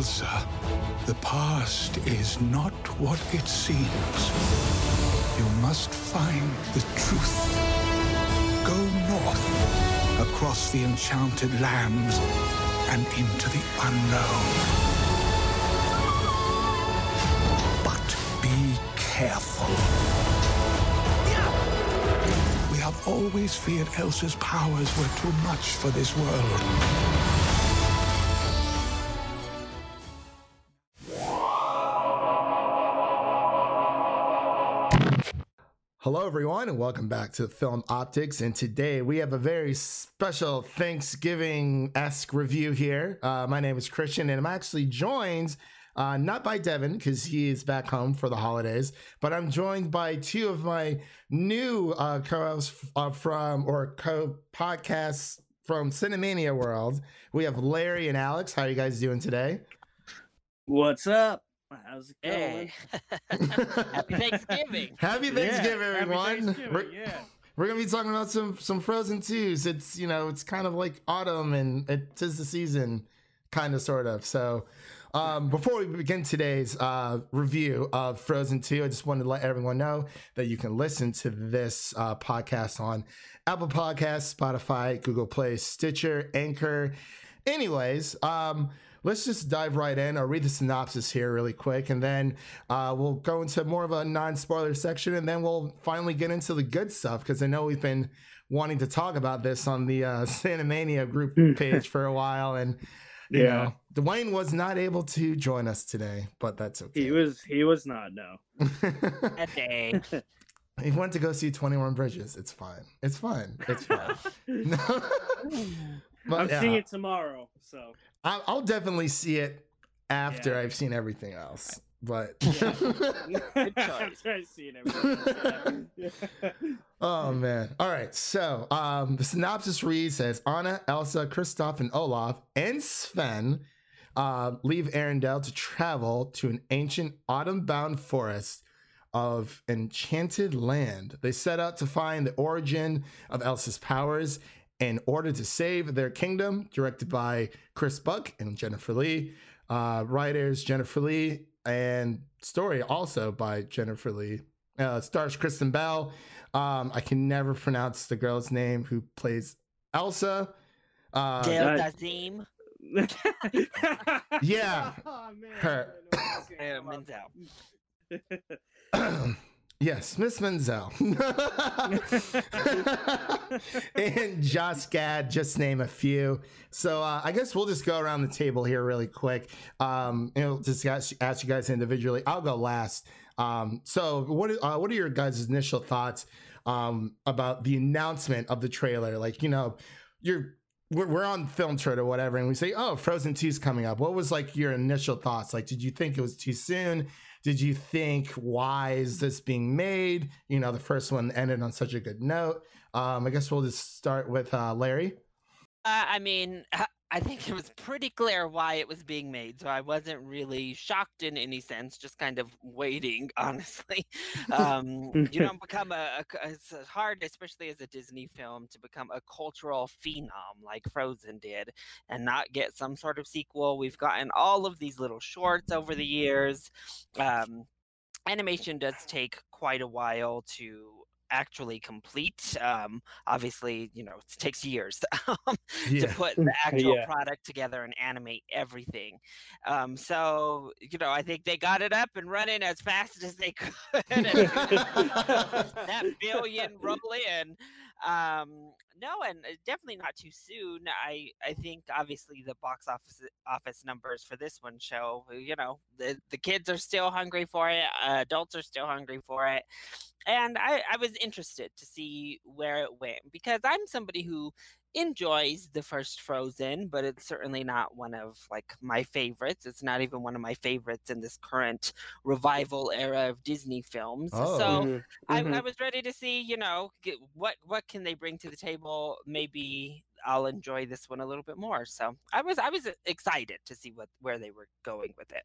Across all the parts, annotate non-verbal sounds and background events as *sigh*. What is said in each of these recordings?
Elsa, the past is not what it seems. You must find the truth. Go north, across the enchanted lands, and into the unknown. But be careful. We have always feared Elsa's powers were too much for this world. Hello, everyone, and welcome back to Film Optix. And today we have a very special Thanksgiving esque review here. Uh, my name is Christian, and I'm actually joined uh, not by Devin because he is back home for the holidays, but I'm joined by two of my new uh, co hosts uh, from or co podcasts from Cinemania World. We have Larry and Alex. How are you guys doing today? What's up? How's it going? Hey. *laughs* Happy Thanksgiving. Happy Yeah, Thanksgiving, happy everyone. Thanksgiving, We're- yeah. *laughs* We're gonna be talking about some some Frozen twos. It's you know it's kind of like autumn and it tis the season, kind of sort of. So, um, before we begin today's uh, review of Frozen two, I just wanted to let everyone know that you can listen to this uh, podcast on Apple Podcasts, Spotify, Google Play, Stitcher, Anchor. Anyways, um, let's just dive right in. I'll read the synopsis here really quick, and then uh, we'll go into more of a non-spoiler section, and then we'll finally get into the good stuff because I know we've been wanting to talk about this on the uh, *laughs* Cinemania group page for a while, and you Yeah. know, Dwayne was not able to join us today, but that's okay. He was he was not no. *laughs* A day. *laughs* he went to go see Twenty One Bridges. It's fine. It's fine. It's fine. No. But, I'm yeah. seeing it tomorrow, so I'll, I'll definitely see it after Yeah. I've seen everything else. But *laughs* after I see it everything. *laughs* oh man! All right, so um, the synopsis reads as Anna, Elsa, Kristoff, and Olaf and Sven uh, leave Arendelle to travel to an ancient autumn-bound forest of enchanted land. They set out to find the origin of Elsa's powers in order to save their kingdom. Directed by Chris Buck and Jennifer Lee. Uh, writers Jennifer Lee and story also by Jennifer Lee. Uh, stars Kristen Bell. Um, I can never pronounce the girl's name who plays Elsa. Uh, Dale that- Dazeem. Yeah, *laughs* Oh, man, her. *laughs* *clears throat* Yes, Miss Menzel. *laughs* and Josh Gad, just name a few. So uh, I guess we'll just go around the table here really quick. Um, you know, just ask, ask you guys individually. I'll go last. Um, so what uh, what are your guys' initial thoughts um, about the announcement of the trailer? Like, you know, you're we're, we're on film trade or whatever, and we say, "Oh, Frozen 2 is coming up." What was like your initial thoughts? Like, did you think it was too soon? Did you think, "Why is this being made?" You know, the first one ended on such a good note. Um, I guess we'll just start with uh, Larry. Uh, I mean, I- think it was pretty clear why it was being made, so I wasn't really shocked in any sense. Just kind of waiting, *laughs* honestly. Um, you *laughs* don't become a, a It's hard, especially as a Disney film, to become a cultural phenom like Frozen did, and not get some sort of sequel. We've gotten all of these little shorts over the years. Um, animation does take quite a while to actually complete. Um, obviously, you know, it takes years *laughs* um, to Yeah. put the *laughs* actual Yeah. product together and animate everything. Um, so, you know, I think they got it up and running as fast as they *laughs* could. that billion roll in. Um, no, and uh, definitely not too soon. I I think obviously the box office office numbers for this one show. uh, You know, the the kids are still hungry for it. Uh, adults are still hungry for it. And I, I was interested to see where it went because I'm somebody who enjoys the first Frozen, but it's certainly not one of like my favorites. It's not even one of my favorites in this current revival era of Disney films. Oh. So Mhm, I. I was ready to see, you know, get, what what can they bring to the table? Maybe I'll enjoy this one a little bit more. So I was I was excited to see what where they were going with it.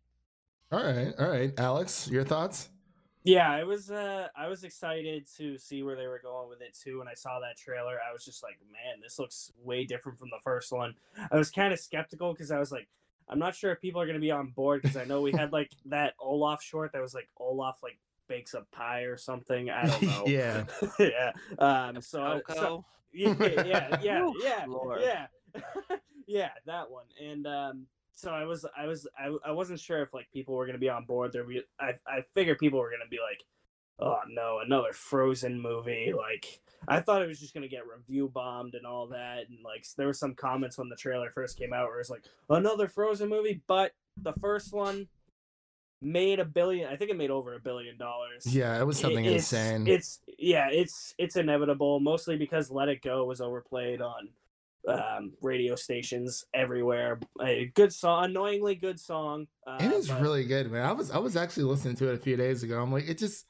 All right, all right, Alex, your thoughts? Yeah, I was uh I was excited to see where they were going with it too. When I saw that trailer, I was just like, man, this looks way different from the first one. I was kind of skeptical because I was like, I'm not sure if people are gonna be on board because I know we had like that Olaf short that was like Olaf like bakes a pie or something. I don't *laughs* know. yeah. *laughs* yeah. Um. So, I- so yeah, yeah, yeah, *laughs* yeah, yeah, yeah, that one. And um, so I was, I was, I, I wasn't sure if like people were gonna be on board. There, I, I figured people were gonna be like, oh no, another Frozen movie. Like, I thought it was just gonna get review bombed and all that. And like, there were some comments when the trailer first came out where it's like another Frozen movie, but the first one made a billion. I think it made over a billion dollars. Yeah, it was something It- it's, insane. It's yeah, it's it's inevitable. Mostly because "Let It Go" was overplayed on um, radio stations everywhere. A good song, annoyingly good song. Uh, it is but- really good, man. I was I was actually listening to it a few days ago. I'm like, it just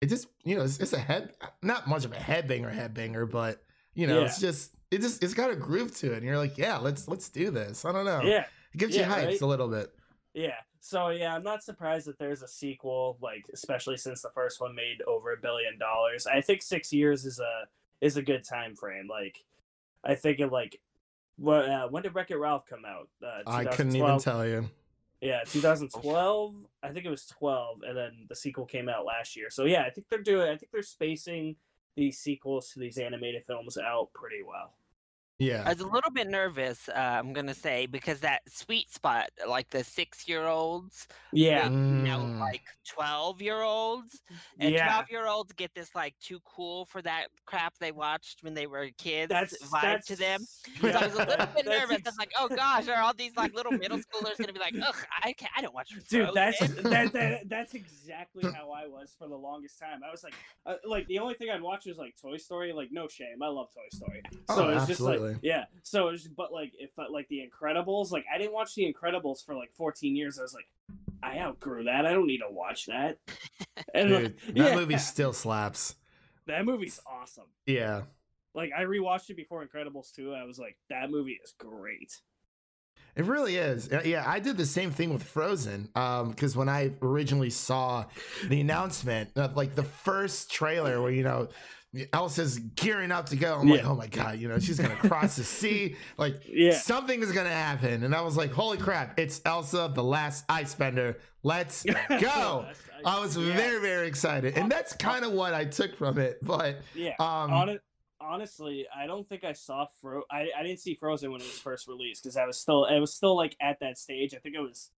it just you know it's, it's a head not much of a headbanger headbanger, but you know Yeah. it's just it just it's got a groove to it, and you're like, yeah, let's let's do this. I don't know. yeah, it gives yeah, you hypes right? a little bit. yeah. So yeah, I'm not surprised that there's a sequel. Like especially since the first one made over a billion dollars. I think six years is a is a good time frame. Like I think it like. What, uh, when did Wreck It Ralph come out? Uh, I couldn't even 2012? tell you. Yeah, 2012. I think it was 12, and then the sequel came out last year. So yeah, I think they're doing. I think they're spacing these sequels to these animated films out pretty well. I was a little bit nervous, uh, I'm gonna say, because that sweet spot, like the six-year-olds, Yeah, you know, Mm. like twelve-year-olds, and yeah. twelve-year-olds get this like too cool for that crap they watched when they were kids That's vibe that's, to them. Yeah, *laughs* So I was a little bit nervous. I ex- was like, "Oh gosh, are all these like little middle schoolers gonna be like, ugh, I can't, I don't watch Dude, that's Frozen." that, that *laughs* that's exactly how I was for the longest time. I was like, uh, like the only thing I'd watch was like Toy Story. Like, no shame, I love Toy Story. So Oh, it was just like, absolutely. yeah. So it was, but like, if like the Incredibles, like I didn't watch the Incredibles for like 14 years. I was like, I outgrew that. I don't need to watch that. *laughs* And dude, like, that yeah, movie still slaps. that movie's awesome. Yeah, Like I rewatched it before Incredibles 2. I was like, that movie is great. It really is. Uh, Yeah, I did the same thing with Frozen. Um, because when I originally saw the announcement, uh, like the first trailer where you know Elsa's gearing up to go, I'm like, oh my god, you know, she's gonna cross the sea, *laughs* like Yeah. something is gonna happen, and I was like, holy crap, it's Elsa, the last ice Icebender. Let's *laughs* go. I was Yeah. very very excited, and that's kind of what I took from it. But Yeah. um, Hon- honestly, I don't think I saw Fro. I, I didn't see Frozen when it was first released because I was still it was still like at that stage. I think it was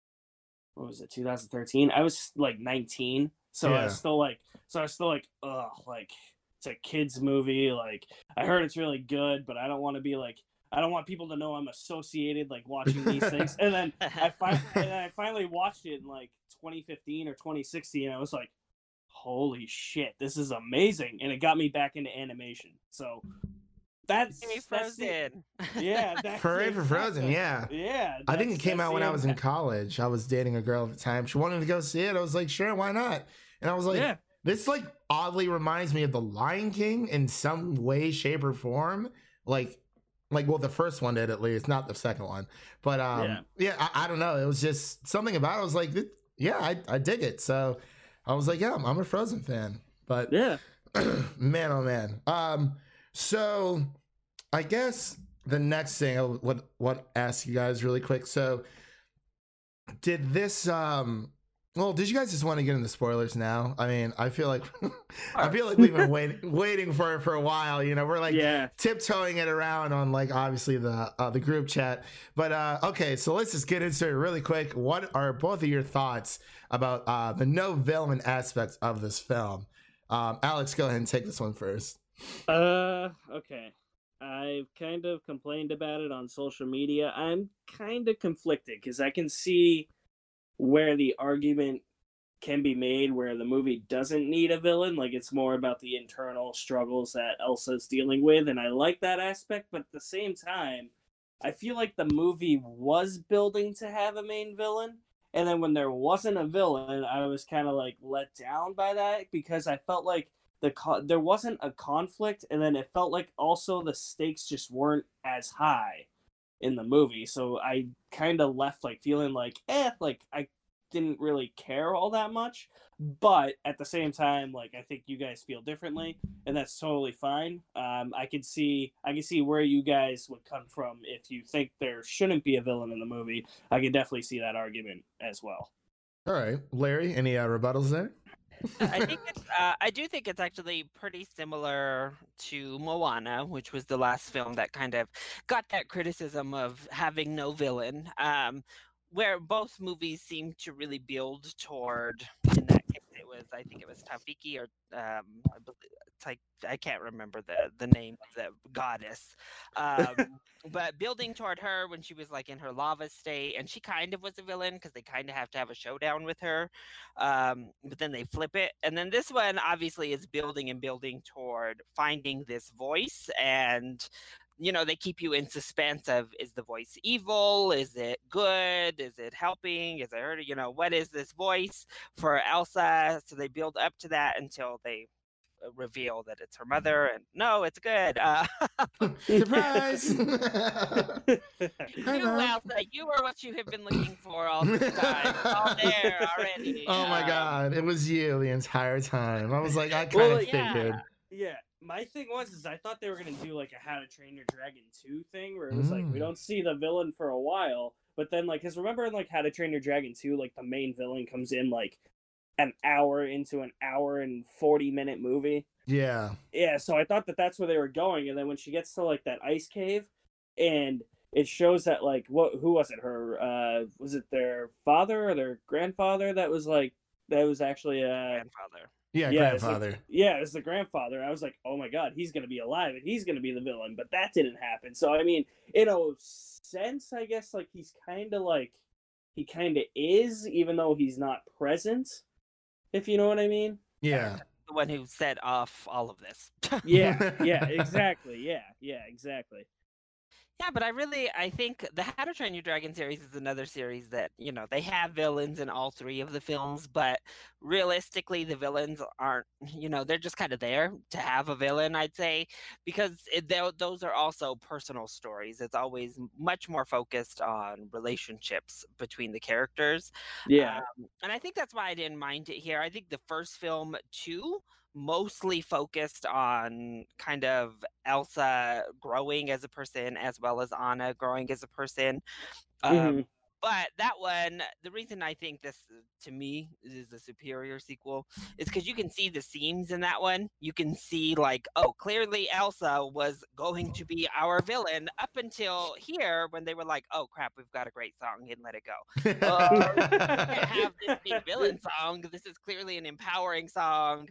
what was it 2013. I was like 19, so I was still like so I was still like ugh like it's a kids movie. Like I heard it's really good, but I don't want to be like I don't want people to know I'm associated like watching these things. And then I *laughs* fi- and I finally watched it in like 2015 or 2016. And I was like, "Holy shit, this is amazing!" And it got me back into animation. So that's, Hey, that's the- Frozen. yeah, *laughs* that's Hooray for Frozen, exact- yeah. yeah. I think it came out when the I was in college. I was dating a girl at the time. She wanted to go see it. I was like, sure, why not? And I was like, yeah, this like oddly reminds me of the Lion King in some way, shape, or form. Like, like well, the first one did at least, not the second one. But um, Yeah. yeah, I, I don't know. It was just something about. it. I was like, "This- yeah, I, I dig it. So I was like, yeah, I'm, I'm a Frozen fan. But yeah. *clears throat* man, oh man. Um, so I guess the next thing I would would ask you guys really quick. So did this um well, did you guys just want to get into spoilers now? I mean, I feel like *laughs* I feel like we've been *laughs* waiting waiting for it for a while. You know, we're like yeah. tiptoeing it around on like obviously the uh, the group chat. But uh okay, so let's just get into it really quick. What are both of your thoughts about uh the no villain aspects of this film? Um Alex, go ahead and take this one first. Uh, okay. I've kind of complained about it on social media. I'm kind of conflicted because I can see where the argument can be made where the movie doesn't need a villain. Like it's more about the internal struggles that Elsa's dealing with, and I like that aspect. But at the same time, I feel like the movie was building to have a main villain. And then when there wasn't a villain, I was kind of like let down by that because I felt like the co- there wasn't a conflict and then it felt like also the stakes just weren't as high in the movie so i kind of left like feeling like eh like i didn't really care all that much. But at the same time, like I think you guys feel differently, and that's totally fine. Um, I could see I can see where you guys would come from if you think there shouldn't be a villain in the movie. I can definitely see that argument as well. All right, Larry, any uh, rebuttals there? I think it's, uh, I do think it's actually pretty similar to Moana, which was the last film that kind of got that criticism of having no villain. Um, where both movies seem to really build toward in that case it was I think it was Tafiki or um I believe it's like I can't remember the the name of the goddess. *laughs* Um but building toward her when she was like in her lava state and she kind of was a villain because they kind of have to have a showdown with her. Um but then they flip it and then this one obviously is building and building toward finding this voice and you know they keep you in suspense of is the voice evil? Is it good? Is it helping? Is it hurting you know what is this voice for elsa? So they build up to that until they uh, reveal that it's her mother and no it's good. Uh, *laughs* *laughs* Surprise! *laughs* you elsa you are what you have been looking for all this time. It's all there already. Oh my Um, god, it was you the entire time. I was like, I kind Well, of yeah. figured. Yeah, my thing was is I thought they were gonna do like a How to Train Your Dragon two thing where it was like we Mm. don't see the villain for a while, but then like because remember in like How to Train Your Dragon two like the main villain comes in like an hour into an hour and forty minute movie. Yeah. Yeah, so I thought that that's where they were going, and then when she gets to like that ice cave, and it shows that like what who was it? Her uh was it their father or their grandfather that was like that was actually a grandfather Yeah, Yeah, it's like- grandfather. yeah, it's the grandfather. I was like, oh my god, he's gonna be alive and he's gonna be the villain, but that didn't happen. So I mean, in a sense, I guess like he's kind of like he kind of is, even though he's not present. If you know what I mean? Yeah. *laughs* the one who set off all of this Yeah, *laughs* yeah, exactly. Yeah, yeah, exactly. Yeah, but I really I think the How to Train Your Dragon series is another series that, you know, they have villains in all three of the films, but realistically the villains aren't, you know, they're just kind of there to have a villain, I'd say, because it, those are also personal stories. It's always much more focused on relationships between the characters. Yeah, Um, and I think that's why I didn't mind it here. I think the first film too mostly focused on kind of Elsa growing as a person as well as Anna growing as a person. Um, Mhm. But that one, the reason I think this to me is a superior sequel is because you can see the seams in that one. You can see like, oh, clearly Elsa was going to be our villain up until here when they were like, oh crap, we've got a great song and let it go *laughs* have this be villain song. This is clearly an empowering song.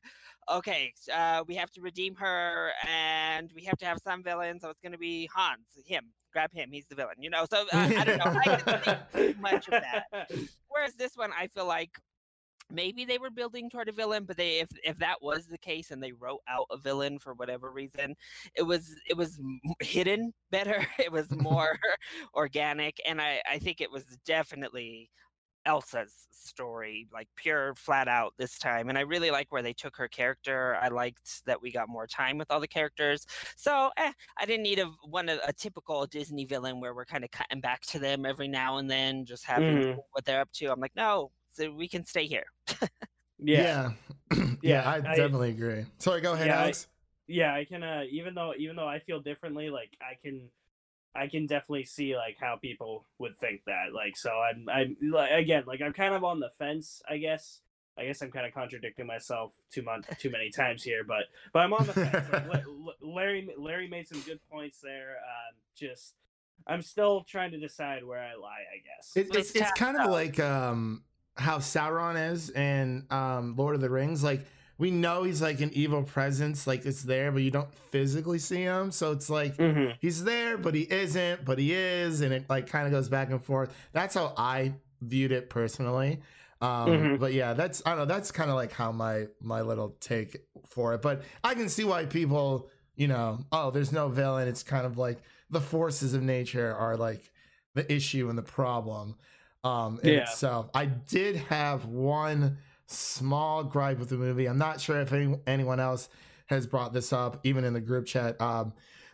Okay, uh, we have to redeem her, and we have to have some villain. So it's going to be Hans, him. Grab him. He's the villain. You know. So uh, I don't know. I can see too much of that. *laughs* Whereas this one, I feel like maybe they were building toward a villain, but they if if that was the case and they wrote out a villain for whatever reason, it was it was hidden better. *laughs* It was *laughs* more organic, and I I think it was definitely Elsa's story, like pure flat out this time. And I really like where they took her character. I liked that we got more time with all the characters. So eh, I didn't need a one a, a typical Disney villain where we're kind of cutting back to them every now and then, just having to Mhm. what they're up to. I'm like, no, so we can stay here. *laughs* yeah, yeah. *clears throat* yeah, Yeah, I, I- definitely agree. Sorry, go ahead, Yeah, I- Alex. yeah. I can. Uh, even though even though I feel differently, like I can. I can definitely see like how people would think that. Like, so I'm, I'm like, again, like I'm kind of on the fence. I guess. I guess I'm kind of contradicting myself too much, too many times here, but but I'm on the fence. Like, La- La- *laughs* Larry, Larry made some good points there. Um, just, I'm still trying to decide where I lie. I guess. It, it's It's it's tough, kind of like um how Sauron is in um Lord of the Rings. Like we know he's like an evil presence, like it's there, but you don't physically see him. So it's like Mhm. he's there, but he isn't, but he is, and it like kind of goes back and forth. That's how I viewed it personally. Um, Mhm. but yeah, that's I don't know. That's kind of like how my my little take for it. But I can see why people, you know, oh, there's no villain. It's kind of like the forces of nature are like the issue and the problem um in Yeah. itself. I did have one small gripe with the movie. I'm not sure if any, anyone else has brought this up, even in the group chat. Um,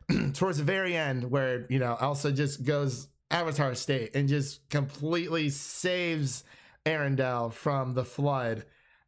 *clears throat* towards the very end, where you know Elsa just goes Avatar state and just completely saves Arendelle from the flood,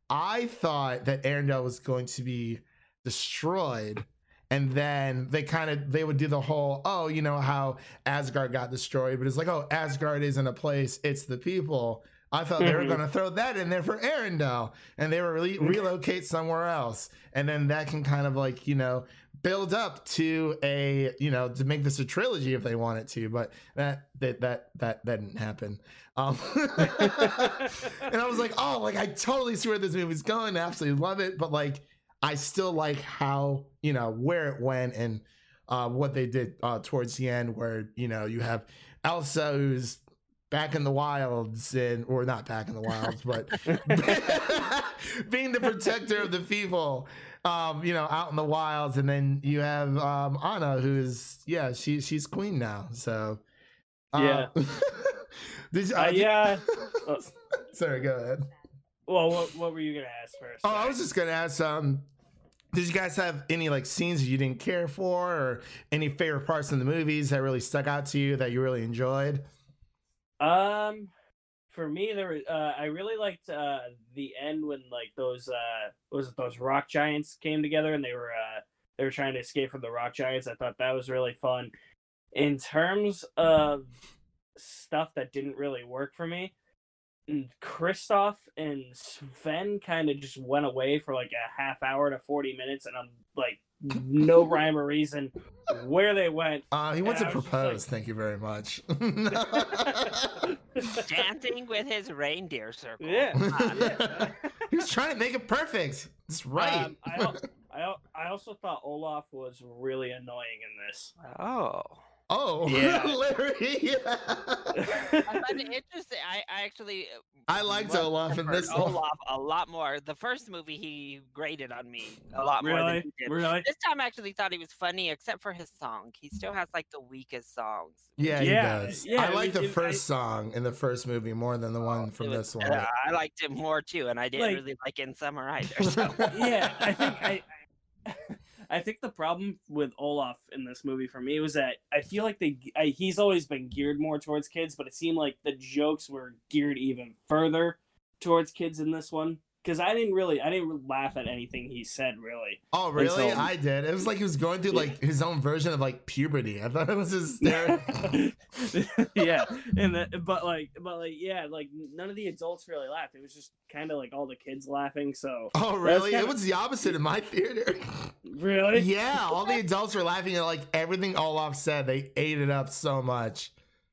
I thought that Arendelle was going to be destroyed. And then they kind of they would do the whole oh you know how Asgard got destroyed but it's like oh Asgard isn't a place it's the people I thought they were Mhm. going to throw that in there for Arendelle and they were really relocate somewhere else. And then that can kind of like you know build up to a you know to make this a trilogy if they wanted to but that that that that, that didn't happen. Um *laughs* and i was like oh like i totally see where this movie's going I absolutely love it but like i still like how you know where it went and uh what they did uh towards the end where you know you have elsa who's back in the wilds and or not back in the wilds but *laughs* *laughs* being the protector of the people um you know out in the wilds and then you have um anna who's yeah she she's queen now so uh, Yeah. *laughs* did Uh, yeah. Oh, sorry go ahead well, what, what were you gonna ask first? oh i was just gonna ask um did you guys have any like scenes that you didn't care for or any favorite parts in the movies that really stuck out to you that you really enjoyed Um, for me, there was uh, I really liked uh the end when like those uh was it those rock giants came together and they were uh they were trying to escape from the rock giants. I thought that was really fun. In terms of stuff that didn't really work for me, mm, Kristoff and Sven kind of just went away for like a half hour to forty minutes, and I'm like no rhyme or reason where they went. uh he wants to I was just propose like- thank you very much *laughs* Dancing with his reindeer circle. Yeah. *laughs* Come yeah. he was trying to make it perfect it's right Um, I, I, I also thought Olaf was really annoying in this. Oh. Oh, *laughs* Yeah. Larry. *laughs* I find it interesting. I, I actually uh, I liked Olaf in preferred this one. Olaf a lot more. The first movie he grated on me a lot more than Really? he did. Really? This time I actually thought he was funny, except for his song. He still has like the weakest songs. Yeah, Yeah, he does. yeah, I like the it- first song in the first movie more than the one from was- this one. uh, I liked it more too, and I didn't Like- really like In Summer either. *laughs* So. yeah, I think I, I, I think the problem with Olaf in this movie for me was that I feel like they, I, he's always been geared more towards kids, but it seemed like the jokes were geared even further towards kids in this one. Because I didn't really, I didn't laugh at anything he said really. Oh, really? so- I did. It was like he was going through like his own version of like puberty. I thought it was *laughs* hysterical. yeah, and that, but like, but like, yeah, like none of the adults really laughed. It was just kind of like all the kids laughing. So oh, really? kinda- It was the opposite in my theater. really, *laughs* yeah, all the adults were laughing at like everything Olaf said. They ate it up so much.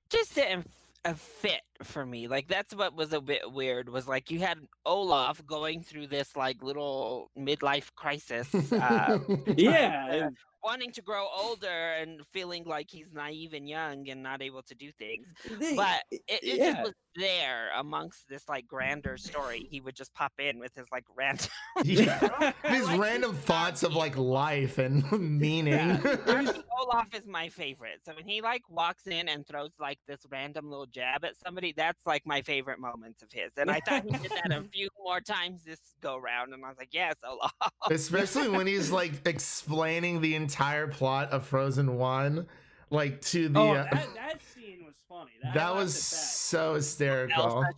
just didn't f- uh, fit for me. Like that's what was a bit weird. Was like you had Olaf going through this like little midlife crisis, *laughs* uh, yeah, *laughs* and- wanting to grow older and feeling like he's naive and young and not able to do things. But it, it yeah. just was there amongst this like grander story. He would just pop in with his like random. *laughs* yeah. *laughs* I These like random thoughts of like life and *laughs* meaning. I think Olaf is my favorite. So when he like walks in and throws like this random little jab at somebody, that's like my favorite moments of his. And I thought he did that a few more times this go round, and I was like, yes, Olaf. Especially when he's like explaining the entire plot of Frozen 1 like to the oh, uh, that, that scene was funny. That, that was so hysterical. *laughs*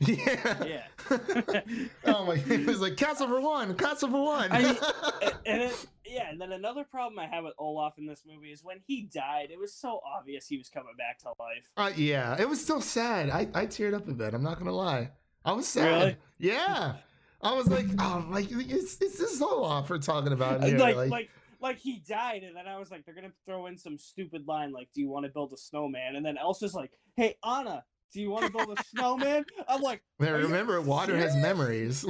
Yeah. Yeah. *laughs* oh my it was like castle for one, castle for one. I- *laughs* and, and it, yeah, and then another problem I have with Olaf in this movie is when he died, it was so obvious he was coming back to life. uh, yeah, it was still sad. I, I teared up a bit. I'm not gonna lie. I was sad. Really? Yeah. I was like, oh, like it's it's this Olaf we're talking about here. like, like, like, like, he died, and then I was like, they're gonna throw in some stupid line like, "Do you want to build a snowman?" And then Elsa's like, "Hey, Anna, do you want to build a *laughs* snowman?" I'm like, man, are you remember, water has memories. *laughs* *laughs*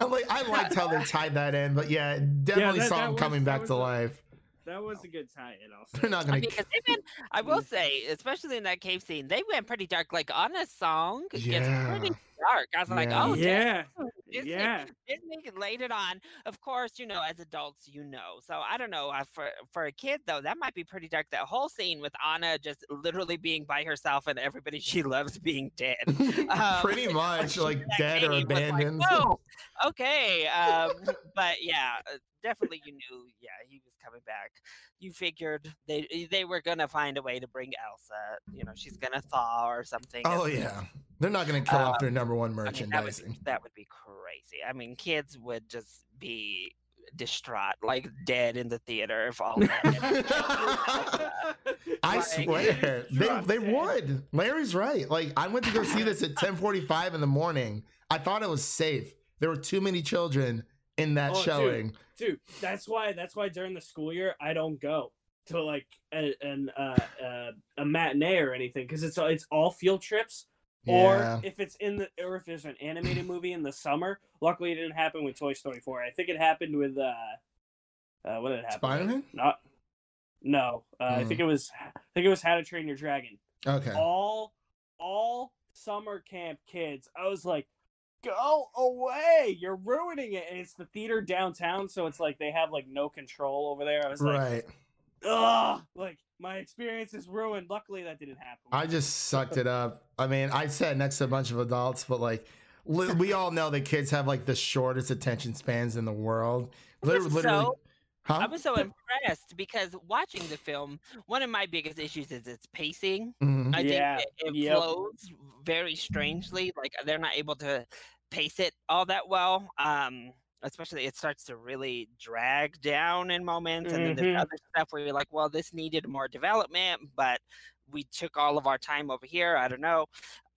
I'm like, I liked how they tied that in, but yeah, definitely that- saw that him was- coming back to a- life. That was a good tie-in. Also, They're not I gonna. mean, 'cause *laughs* they went, I will say, especially in that cave scene, they went pretty dark. Like Anna's song gets Yeah. pretty dark. I was like, oh, yeah, *laughs* Disney, yeah. Disney laid it on. Of course, you know, as adults, you know. So I don't know. uh, For for a kid though, that might be pretty dark. That whole scene with Anna just literally being by herself and everybody *laughs* she loves being dead. Um, Pretty much like dead or cave was like, abandoned. Okay. Um, but yeah, uh, definitely you knew. Yeah, he was coming back. You figured they they were gonna find a way to bring Elsa. You know, she's gonna thaw or something. Oh and- yeah, they're not going to kill off Um, their number one I mean, that would, merchandising. that would be crazy. I mean, kids would just be distraught, like dead in the theater if all that. *laughs* I Like, swear they they dead. would. Larry's right. Like I went to go see this at 10:45 in the morning. I thought it was safe. There were too many children in that Oh, showing. dude that's why that's why during the school year i don't go to like a, an uh, uh, a matinee or anything because it's it's all field trips or if it's in the or if there's an animated movie in the summer luckily it didn't happen with toy story 4 i think it happened with uh uh what did it happen with? Spider-Man? not no uh, i Hmm. think it was i think it was how to train your dragon Okay. all all summer camp kids i was like go away. You're ruining it. And it's the theater downtown so it's like they have like no control over there. I was like Right. ugh. Like my experience is ruined. Luckily that didn't happen. I just sucked it up. I mean, I sat next to a bunch of adults, but like li- we all know that kids have like the shortest attention spans in the world. They're was literally, so- huh? I was so impressed because watching the film, one of my biggest issues is its pacing. Mhm. I Yeah, think it, it yep. flows very strangely. Like they're not able to pace it all that well. Um, especially it starts to really drag down in moments, and then there's other stuff where you're like, well, this needed more development, but we took all of our time over here. I don't know.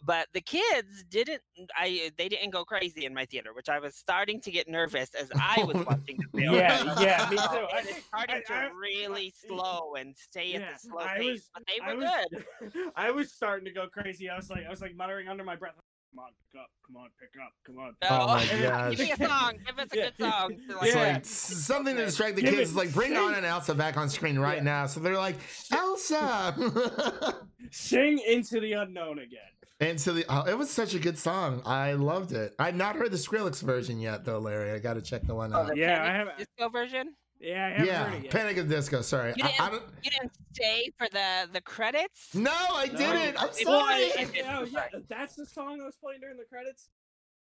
But the kids didn't. I they didn't go crazy in my theater, which I was starting to get nervous as I was *laughs* watching the film. Yeah, yeah, me too. *laughs* I It think- started I- to I- really I- *laughs* slow and stay at the slow I pace, was- but they I were was, good. I was starting to go crazy. I was like, I was like muttering under my breath. Come on, pick up. Come on, pick up. Come on. Oh, oh my give me a song. Give us a good song. to, It's Yeah. like s- something to distract the Give kids. it- Like bring sing- on and Elsa back on screen right Yeah. now. So they're like Elsa. Sing into the unknown again. And so the oh, it was such a good song. I loved it. I've not heard the Skrillex version yet though, Larry. I got to check the one out. the Yeah, I haven't- disco version. Yeah, I haven't yeah, heard it yet. Panic at Disco. Sorry, You didn't, I don't. you didn't stay for the the credits. No, I No. didn't. I'm Well, sorry. I- I- Yeah, oh, yeah, that's the song that was playing during the credits.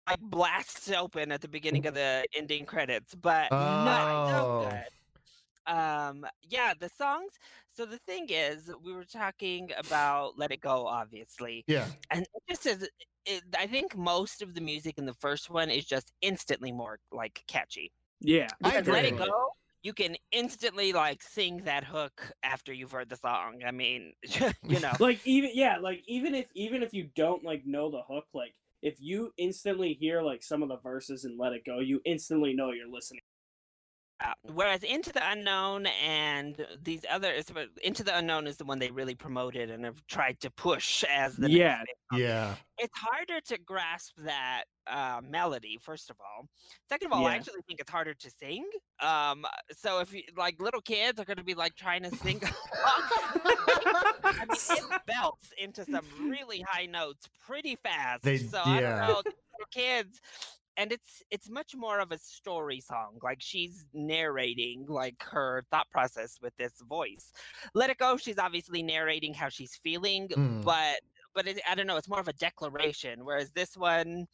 Like blasts open at the beginning of the ending credits, but not so Oh. good. Um, yeah, the songs. So the thing is, we were talking about "Let It Go," obviously, Yeah. and it just is. It, I think most of the music in the first one is just instantly more like catchy. Yeah, I Because "Let It. Go," you can instantly like sing that hook after you've heard the song. I mean, *laughs* you know. like even yeah, like even if even if you don't like know the hook, like if you instantly hear like some of the verses and let it go, you instantly know you're listening. Uh, whereas Into the Unknown and these other Into the Unknown is the one they really promoted and have tried to push as the Yeah. big. Yeah. It's harder to grasp that uh, melody. First of all, second of all, I actually think it's harder to sing. Um, so if you like little kids are going to be like trying to sing, *laughs* I mean, it *laughs* belts into some really high notes pretty fast. They- so I yeah. don't know, kids and it's it's much more of a story song like she's narrating like her thought process with this voice let it go she's obviously narrating how she's feeling Mm. but but it, i don't know it's more of a declaration whereas this one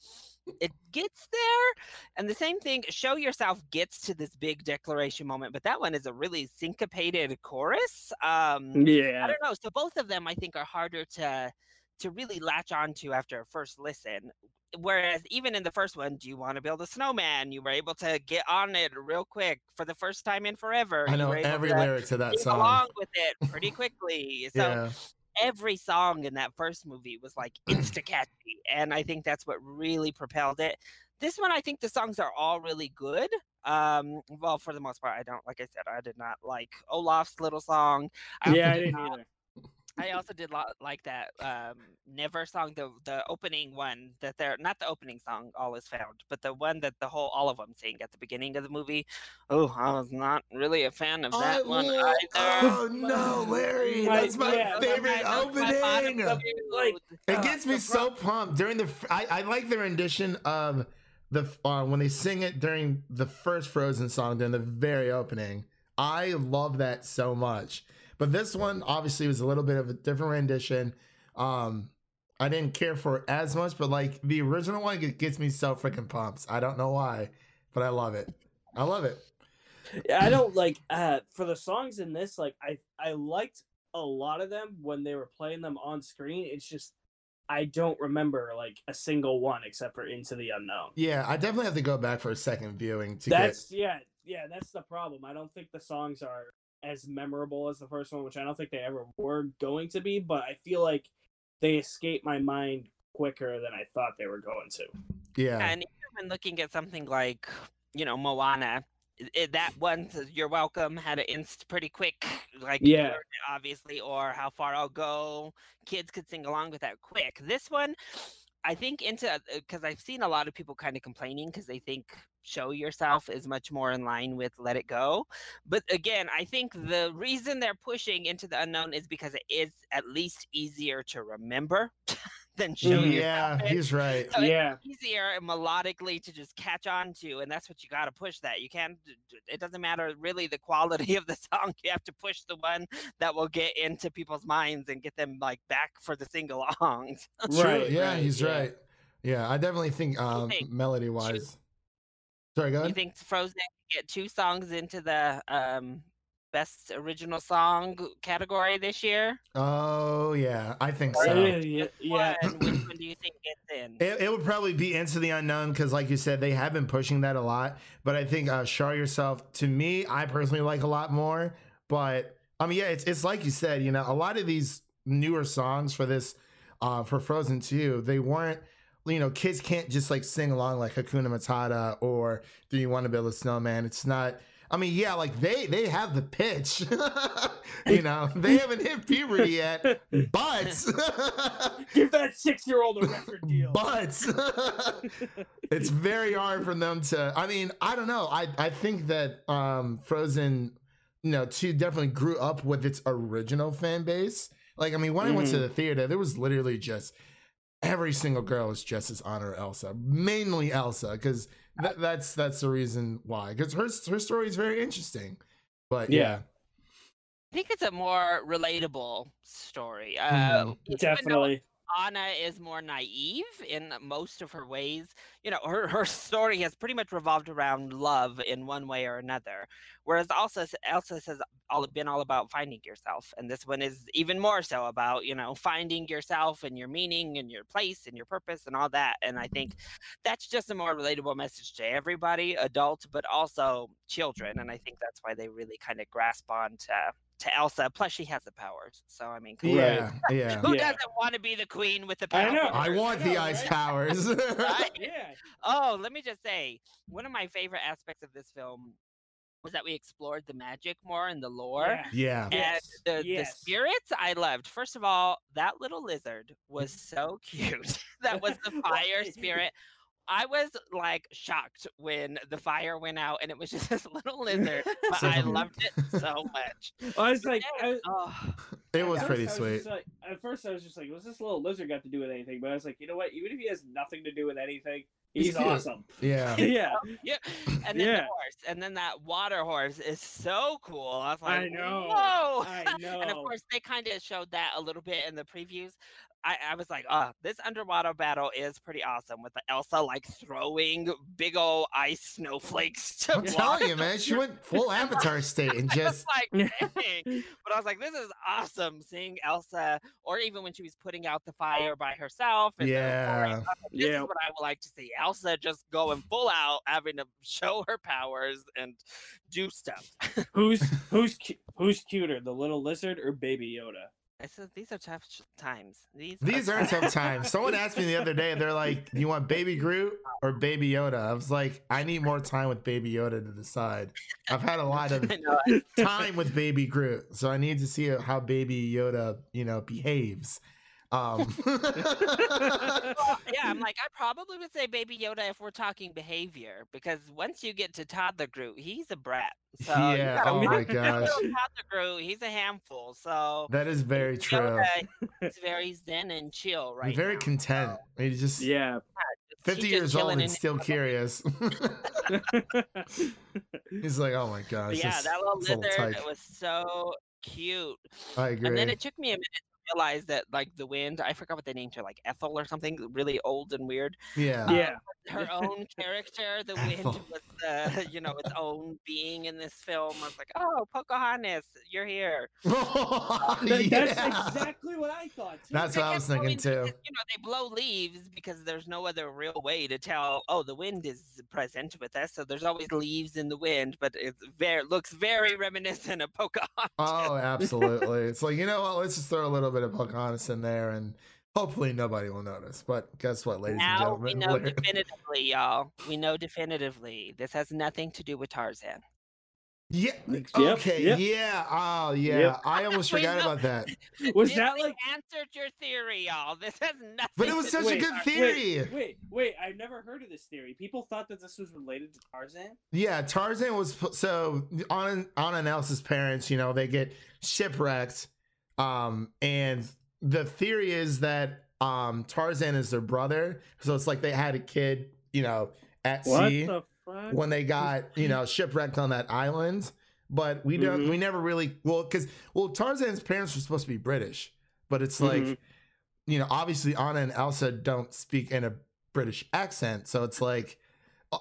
it gets there and the same thing show yourself gets to this big declaration moment but that one is a really syncopated chorus um yeah I don't know. So both of them, I think, are harder to to really latch onto after a first listen. Whereas even in the first one, do you want to build a snowman? You were able to get on it real quick for the first time in forever. I know every to lyric to that sing song. along with it pretty quickly. So yeah. every song in that first movie was like *clears throat* insta catchy, and I think that's what really propelled it. This one, I think the songs are all really good. Um, well, for the most part, I don't like I said, I did not like Olaf's little song. I yeah, I did didn't not either. I also did lo- like that um, Never song, the the opening one that they're not the opening song, All Is Found, but the one that the whole all of them sing at the beginning of the movie. Oh, I was not really a fan of that I one will- either. Oh no, Larry! My- That's my yeah, favorite my- those are my opening. Like, It Uh, gets me the so pumped during the. I like the rendition of the uh, when they sing it during the first Frozen song during the very opening. I love that so much. But this one obviously was a little bit of a different rendition. Um, I didn't care for it as much, but like the original one it gets me so freaking pumped. I don't know why, but I love it. I love it. Yeah, I don't like uh for the songs in this. Like I I liked a lot of them when they were playing them on screen. It's just I don't remember like a single one except for Into the Unknown. Yeah, I definitely have to go back for a second viewing to That's yeah yeah that's the problem. I don't think the songs are as memorable as the first one, which I don't think they ever were going to be. But I feel like they escape my mind quicker than I thought they were going to. Yeah. And even when looking at something like, you know, Moana, i- i- that one, says, you're welcome, had an inst pretty quick, like, Yeah. obviously, or how far I'll go. Kids could sing along with that quick. This one, I think into uh, because I've seen a lot of people kind of complaining because they think show yourself is much more in line with let it go. But again, I think the reason they're pushing into the unknown is because it is at least easier to remember *laughs* than show Mhm. yeah, yourself. he's right. So it's Yeah. easier and melodically to just catch on to and that's what you got to push that you can't d- d- it doesn't matter really the quality *laughs* of the song you have to push the one that will get into people's minds and get them like back for the sing-alongs *laughs* Right, Yeah, right, he's yeah. right. Yeah, I definitely think um, think melody wise. Sorry, go ahead. you think frozen can get two songs into the um best original song category this year Oh yeah, I think so. Yeah, yeah, yeah. One, which *clears throat* one do you think gets in It, it would probably be into the unknown because, like you said, they have been pushing that a lot. But I think uh, "Show Yourself" to me, I personally like a lot more. But I mean, yeah, it's it's like you said, you know, a lot of these newer songs for this, uh, for Frozen Two, they weren't. You know, kids can't just like sing along like Hakuna Matata or Do You Want to Build a Snowman? It's not. I mean, yeah, like they they have the pitch. *laughs* you know, they *laughs* haven't hit puberty yet, but *laughs* Give that six year old a record deal. but it's very hard for them to i mean i don't know i i think that um frozen you know 2 definitely grew up with its original fan base like i mean when i went to Mhm. the theater there was literally just every single girl was dressed as Honor Elsa, mainly Elsa, because th- that's that's the reason why. Because her her story is very interesting. But yeah, Yeah. I think it's a more relatable story. Uh, Mhm. even though Definitely. Anna is more naive in most of her ways. You know, her, her *laughs* story has pretty much revolved around love in one way or another. Whereas Elsa, Elsa has all been all about finding yourself. And this one is even more so about, you know, finding yourself and your meaning and your place and your purpose and all that. And I think mm-hmm. that's just a more relatable message to everybody, adult, but also children. And I think that's why they really kind of grasp on to, to Elsa. Plus, she has the powers. So, I mean, come on. yeah, *laughs* yeah. Who Yeah. doesn't want to be the queen with the I know. I want the know, ice right? powers. *laughs* Right? *laughs* Yeah. Oh, let me just say, one of my favorite aspects of this film was that we explored the magic more and the lore. yeah. And Yes, the, yes. the spirits I loved. First of all, that little lizard was mm-hmm. so cute. that was the fire spirit. I was like shocked when the fire went out and it was *laughs* just this little lizard, *laughs* but I So- loved it so *laughs* much. I was like, I, was- Oh, It was at pretty first was sweet. just like- at first, I was just like, "What's this little lizard got to do with anything?" But I was like, you know what? Even if he has nothing to do with anything, He's he's, cute. awesome. Yeah. yeah. yeah. And then the horse, and then that water horse is so cool. I was like, I know. Whoa! I know. and of course, they kind of showed that a little bit in the previews. I, I was like, oh, this underwater battle is pretty awesome with the Elsa like throwing big old ice snowflakes *laughs* to I'm water. telling you, man, she went full Avatar state and *laughs* just like, *laughs* dang. But I was like, this is awesome seeing Elsa, or even when she was putting out the fire by herself. And yeah. up. This Yeah. is what I would like to see. Elsa just going full out, having to show her powers and do stuff. who's who's cu- who's cuter, the little lizard or Baby Yoda? I said, these are tough times. These These are tough *laughs* times. Someone asked me the other day, they're like, Do you want Baby Groot or Baby Yoda? I was like, I need more time with Baby Yoda to decide. I've had a lot of *laughs* time with Baby Groot, so I need to see how Baby Yoda, you know, behaves. Um, *laughs* Well, yeah, I'm like, I probably would say Baby Yoda if we're talking behavior, because once you get to Toddler Groot, he's a brat. So yeah. gotta Oh my gosh, Toddler Groot, he's a handful. So that is very true. Yoda, he's very zen and chill right He's very now. content. He's just yeah. Fifty just years old and still curious. *laughs* He's like, oh my gosh. But yeah, this- that little this little lizard was so cute. I agree. And then it took me a minute to realize that like the wind, I forgot what they named her, like Ethel or something, really old and weird. yeah. yeah. Her own character, the wind Ethel. was uh, you know its own being in this film. I was like, oh, Pocahontas, you're here. *laughs* That- Yeah. That's exactly what I thought. Too. That's what I was thinking too. because, You know, they blow leaves because there's no other real way to tell. Oh, the wind is present with us, so there's always leaves in the wind. But it very looks very reminiscent of Pocahontas. Oh, absolutely. it's like, you know what? Let's just throw a little bit of Pocahontas in there and hopefully nobody will notice. But guess what, ladies now and we gentlemen? *laughs* know We're- definitively, y'all. We know definitively this has nothing to do with Tarzan. Yeah. Uh, yep, Okay. yep. Yeah. Oh, yeah. Yep. I *laughs* almost forgot know- about that. *laughs* Was Disney that like? answered your theory, y'all? This has nothing. But it was to such do a good theory. Wait, wait, wait! I've never heard of this theory. People thought that this was related to Tarzan. Yeah, Tarzan was so on Anna and Elsa's parents. You know, they get shipwrecked, um, and the theory is that um Tarzan is their brother. So it's like they had a kid, you know, at What sea the fuck? when they got you know shipwrecked on that island. But we don't, Mhm. we never really well because well Tarzan's parents were supposed to be British, but it's like Mhm. you know obviously Anna and Elsa don't speak in a British accent, so it's like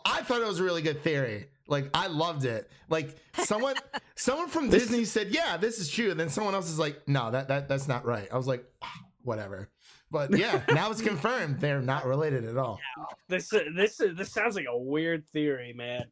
I thought it was a really good theory. Like I loved it. Like someone *laughs* someone from Disney said, "Yeah, this is true." And then someone else is like, "No, that that that's not right." I was like, "Ah, "Whatever." But yeah, *laughs* now it's confirmed they're not related at all. This this this sounds like a weird theory, man.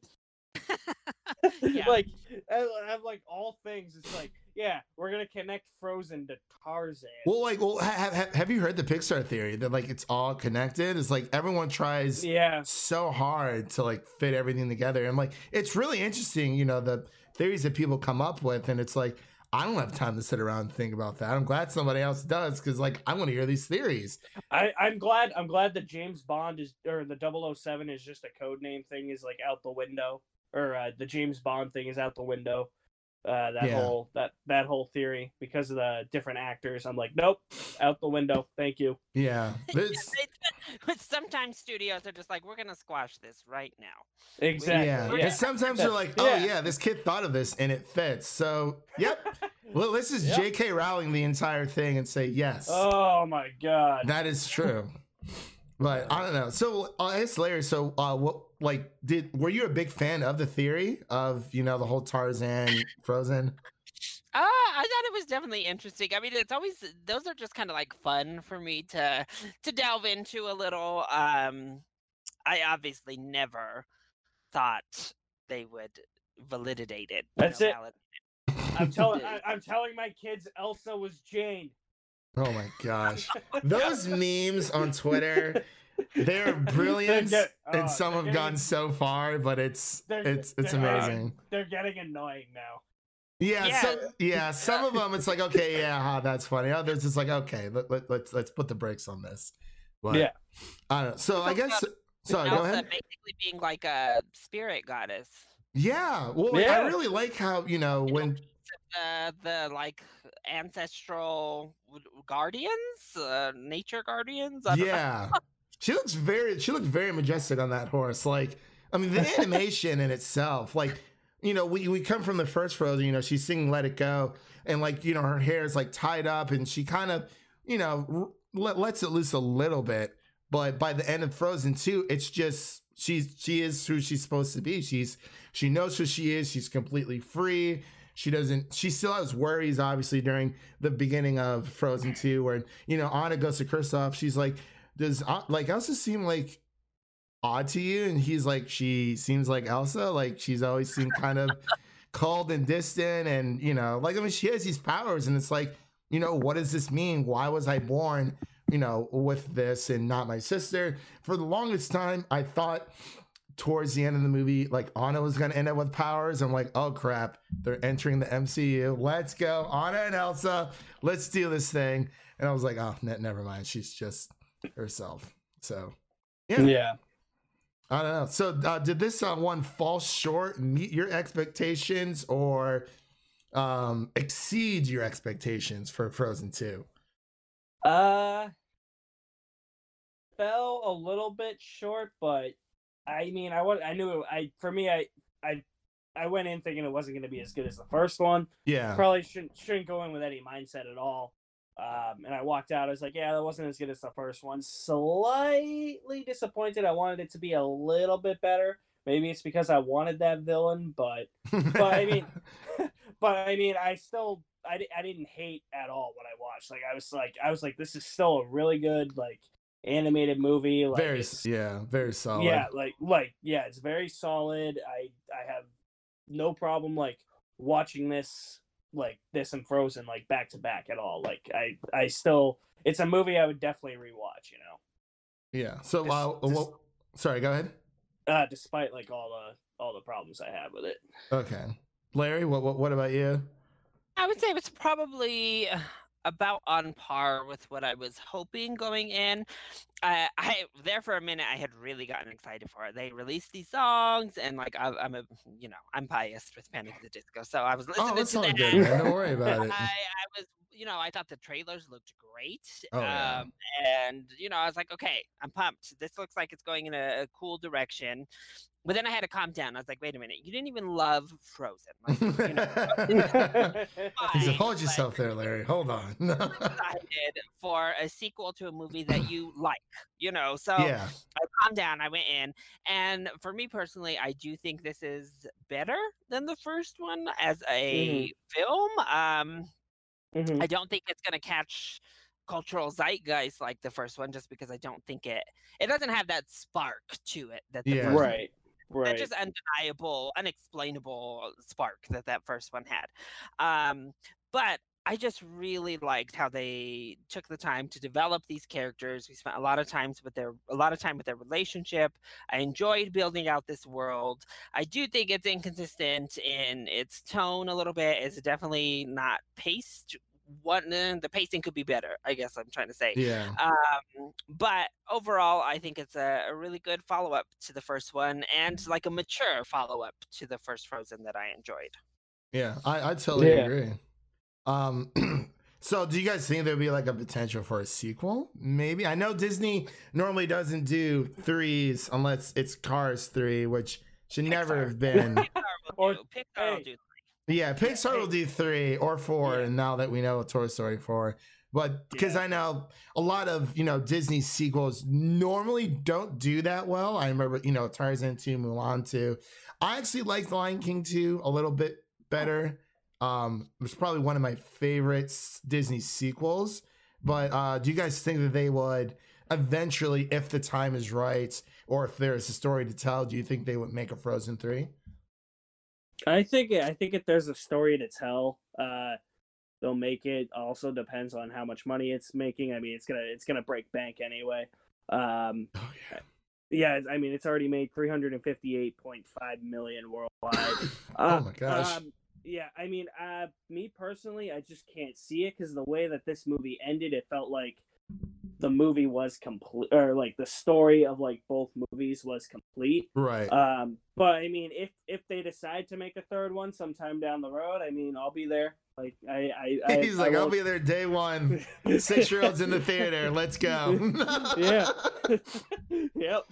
*laughs* Yeah. like, I have like all things. It's like, yeah, we're gonna connect Frozen to Tarzan. Well, like, well, have, have, have you heard the Pixar theory that like it's all connected? It's like everyone tries yeah, so hard to like fit everything together, and like it's really interesting, you know, the theories that people come up with, and it's like I don't have time to sit around and think about that. I'm glad somebody else does because like I want to hear these theories. I I'm glad I'm glad that James Bond is or the 007 is just a code name thing is like out the window or uh, the James Bond thing is out the window. Uh, that Yeah. whole that that whole theory because of the different actors. I'm like, nope, out the window. Thank you. Yeah, *laughs* Yeah, but sometimes studios are just like, we're gonna squash this right now. Exactly. yeah. Yeah. And sometimes they're like, oh Yeah. yeah, this kid thought of this and it fits. So yep. *laughs* Well, let's just Yep. J.K. Rowling the entire thing and say yes. Oh my god. That is true. But I don't know. So uh, I guess Larry. So uh, what? Like, did were you a big fan of the theory of you know the whole Tarzan Frozen? Uh, I thought it was definitely interesting. I mean, it's always those are just kind of like fun for me to to delve into a little. Um, I obviously never thought they would validate it. That's know, it. valid- I'm telling *laughs* I, I'm telling my kids Elsa was Jane. Oh my gosh, those *laughs* memes on Twitter, they're brilliant, They're get- uh, and oh, some they're have gone so far. But it's They're- it's it's they're getting- amazing. They're getting annoying now. Yeah, Yeah. some, yeah. *laughs* Some of them, it's like okay, yeah, that's funny. Others, it's like okay, let, let, let's let's put the brakes on this. But, Yeah. I don't know. So I guess. about Sorry, go ahead. basically being like a spirit goddess. Yeah. Well, like, I really like how you know You know, when The the like ancestral guardians, uh, nature guardians. I don't know. yeah, *laughs* she looks very she looked very majestic on that horse. Like, I mean, the *laughs* animation in itself, like. You know, we, we come from the first Frozen. You know, she's singing "Let It Go," and like you know, her hair is like tied up, and she kind of, you know, let, lets it loose a little bit. But by the end of Frozen two, it's just she's she is who she's supposed to be. She's she knows who she is. She's completely free. She doesn't. She still has worries, obviously, during the beginning of Frozen two, where you know Anna goes to Kristoff. She's like, "Does uh, like Elsa seem like odd to you?" And he's like, "She seems like Elsa. Like she's always seemed kind of *laughs* cold and distant, and you know, like I mean, she has these powers, and it's like, you know, what does this mean? Why was I born?" You know, with this and not my sister. For the longest time, I thought towards the end of the movie, like Anna was gonna end up with powers. I'm like, oh crap, they're entering the MCU. Let's go, Anna and Elsa. Let's do this thing. And I was like, oh, ne- never mind. She's just herself. So Yeah. Yeah. I don't know. So uh, did this uh, one fall short, meet your expectations, or um, exceed your expectations for Frozen Two? Uh, fell a little bit short, but I mean, I was I knew it, I for me I I I went in thinking it wasn't going to be as good as the first one. Yeah. Probably shouldn't shouldn't go in with any mindset at all. Um, and I walked out. I was like, yeah, that wasn't as good as the first one. Slightly disappointed. I wanted it to be a little bit better, maybe it's because I wanted that villain, but *laughs* but I mean, *laughs* but I mean, I still I, I didn't hate at all what I watched. Like I was like I was like this is still a really good like animated movie. Like very yeah, very solid. yeah, like like yeah, it's very solid. I I have no problem like watching this like this and Frozen like back to back at all. Like I I still it's a movie I would definitely rewatch. You know, yeah. So, Just- uh, well, sorry, go ahead. uh, despite like all the all the problems I have with it. Okay, Larry, what what, what about you? I would say it's probably uh, about on par with what I was hoping going in. I, *laughs* I there for a minute I had really gotten excited for it. They released these songs and like I, I'm a you know I'm biased with Panic at the Disco, so I was oh, listening Oh, to that. good, man. Don't worry *laughs* about I, it. I was you know I thought the trailers looked great. Oh, yeah. um, and you know I was like okay I'm pumped. This looks like it's going in a, a cool direction. But then I had to calm down. I was like, wait a minute, you didn't even love Frozen. Like, you know, *laughs* *laughs* fine, "Hold yourself there, Larry. Hold on." *laughs* excited for a sequel to a movie that you like, you know. So yeah, I calmed down, I went in, and for me personally, I do think this is better than the first one as a film. Um, Mhm. I don't think it's gonna catch cultural zeitgeist like the first one, just because I don't think it it doesn't have that spark to it that the Yeah. first one Right. that just undeniable, unexplainable spark that that first one had. Um, but I just really liked how they took the time to develop these characters. We spent a lot of times with their a lot of time with their relationship. I enjoyed building out this world. I do think it's inconsistent in its tone a little bit. It's definitely not paced. What eh, the pacing could be better. I guess I'm trying to say. yeah, Um, but overall, I think it's a, a really good follow up to the first one and like a mature follow up to the first Frozen that I enjoyed. yeah. I I totally Yeah. agree. Um, *clears throat* so do you guys think there'd be like a potential for a sequel? Maybe. I know Disney normally doesn't do threes unless it's Cars three, which should never have *laughs* been. Pixar will Or- do. Pixar will hey. do. Yeah, Pixar will do three or four, Yeah. and now that we know Toy Story four, but because Yeah. I know a lot of you know Disney sequels normally don't do that well. I remember you know Tarzan two, Mulan two. I actually liked Lion King two a little bit better. Um, it was probably one of my favorite Disney sequels. But uh, do you guys think that they would eventually, if the time is right, or if there's a story to tell, do you think they would make a Frozen three? I think I think if there's a story to tell, uh, they'll make it. Also depends on how much money it's making. I mean, it's gonna it's gonna break bank anyway. Um, Oh yeah. yeah, I mean, it's already made 358.5 million worldwide. *coughs* oh Uh, my gosh. Um, yeah, I mean, uh, me personally, I just can't see it because the way that this movie ended, it felt like the movie was complete, or like the story of like both movies was complete. right. Um, but I mean, if if they decide to make a third one sometime down the road, I mean, I'll be there. Like I, I, *laughs* I He's I like, I'll won't- be there day one. *laughs* Six year olds in the theater. Let's go. *laughs* yeah. yep.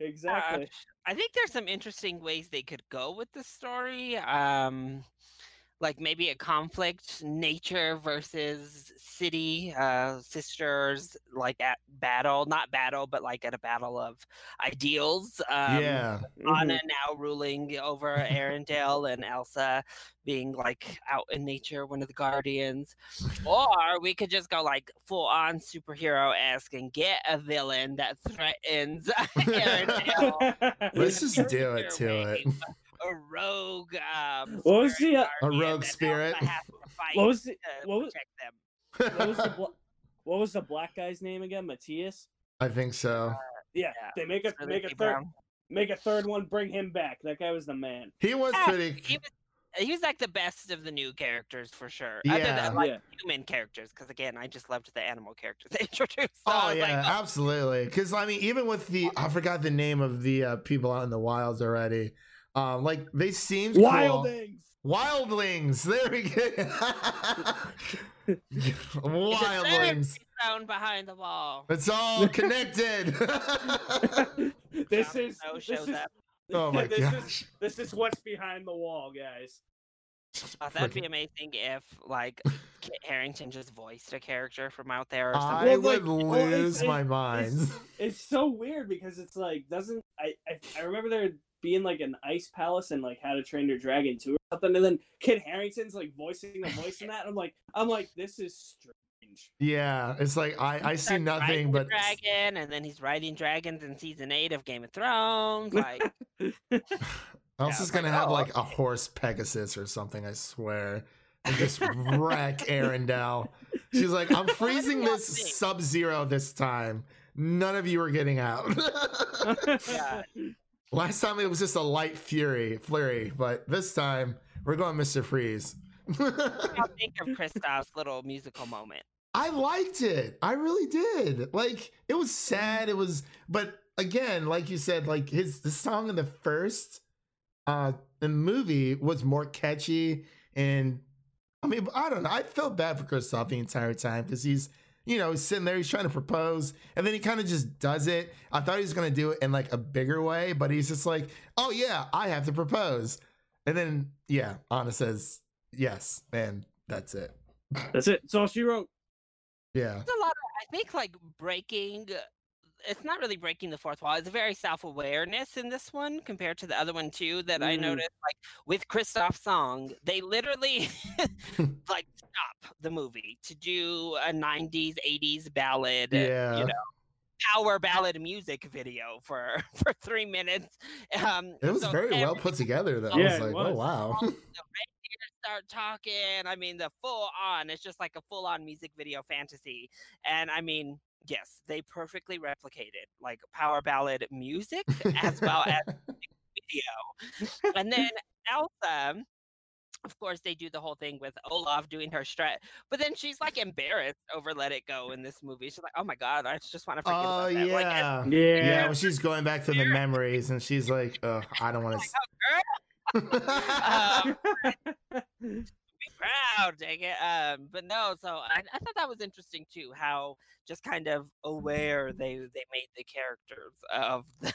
Exactly. Uh, I think there's some interesting ways they could go with the story. Um, like maybe a conflict, nature versus city, uh, sisters, like at battle, not battle, but like at a battle of ideals. Um, yeah. Mhm. Anna now ruling over Arendelle and Elsa being like out in nature, one of the guardians. Or we could just go like full on superhero esque and get a villain that threatens *laughs* *laughs* Arendelle. Let's just do it to it. Way, A rogue, um, What was spirit the, uh, A rogue spirit? *laughs* fight What was the what was- protect them. what was the bla- *laughs* what was the black guy's name again? Mattias. I think so. Yeah, Yeah, they make a really make a third brown. make a third one. Bring him back. That guy was the man. He was Yeah, pretty. He was, he was like the best of the new characters for sure. Other than like yeah. human characters, because again, I just loved the animal characters they *laughs* introduced. So Oh yeah, like, oh, absolutely. Because I mean, even with the I forgot the name of the uh, people out in the wilds already. Um, like they seemed cool. Wildings. Wildlings. *laughs* There we go. Wildlings. thrown behind the wall. It's all connected. *laughs* this Jon is Snow this is, up. oh my this gosh. Is, this is what's behind the wall, guys. Oh, that'd be amazing if like Kit Harington just voiced a character from out there or something. I Well, would like, well, it's- lose my it's- mind. It's so weird because it's like doesn't I I, I remember there be in like an ice palace and like How to Train Your Dragon 2 or something, and then Kit Harington's like voicing the voice in that. I'm like, I'm like, this is strange. Yeah, it's like I I see nothing but dragon, and then he's riding dragons in season eight of Game of Thrones. Like, *laughs* *sighs* else Yeah, is gonna like, have oh, like a horse Pegasus or something. I swear, and just wreck Arendelle. She's like, I'm *laughs* freezing this sub zero this time. None of you are getting out. *laughs* Yeah. Last time it was just a light fury, flurry, but this time we're going Mr. Freeze. I'll *laughs* think of Kristoff's little musical moment. I liked it. I really did. Like it was sad. It was, but again, like you said, like his the song in the first uh the movie was more catchy and I mean, I don't know. I felt bad for Kristoff the entire time because he's, you know, he's sitting there, he's trying to propose, and then he kind of just does it. I thought he was gonna do it in like a bigger way, but he's just like, oh yeah, I have to propose. And then yeah, Anna says yes, and that's it. That's it. That's all she wrote. Yeah. There's a lot of, I think, like breaking. It's not really breaking the fourth wall. It's a very self-awareness in this one compared to the other one too. That I Mm. noticed, like with Kristoff's song, they literally *laughs* *laughs* like stop the movie to do a '90s, '80s ballad. Yeah. you know, power ballad music video for *laughs* for three minutes. Um, It was so very well put together, though. I Yeah, was like, was. oh wow. start talking. I mean, the full on. It's just like a full on music video fantasy. And I mean, yes, they perfectly replicated like power ballad music as well as *laughs* video. And then Elsa. Of course, they do the whole thing with Olaf doing her strut, but then she's like embarrassed over "Let It Go" in this movie. She's like, "Oh my god, I just want to forget Oh about that." Like, yeah. Yeah. yeah, when she's going back to the memories, and she's like, oh, I don't want oh, girl, *laughs* um, *laughs* to. be proud, dang it. Um, but no, so I, I thought that was interesting too, how just kind of aware they they made the characters of the,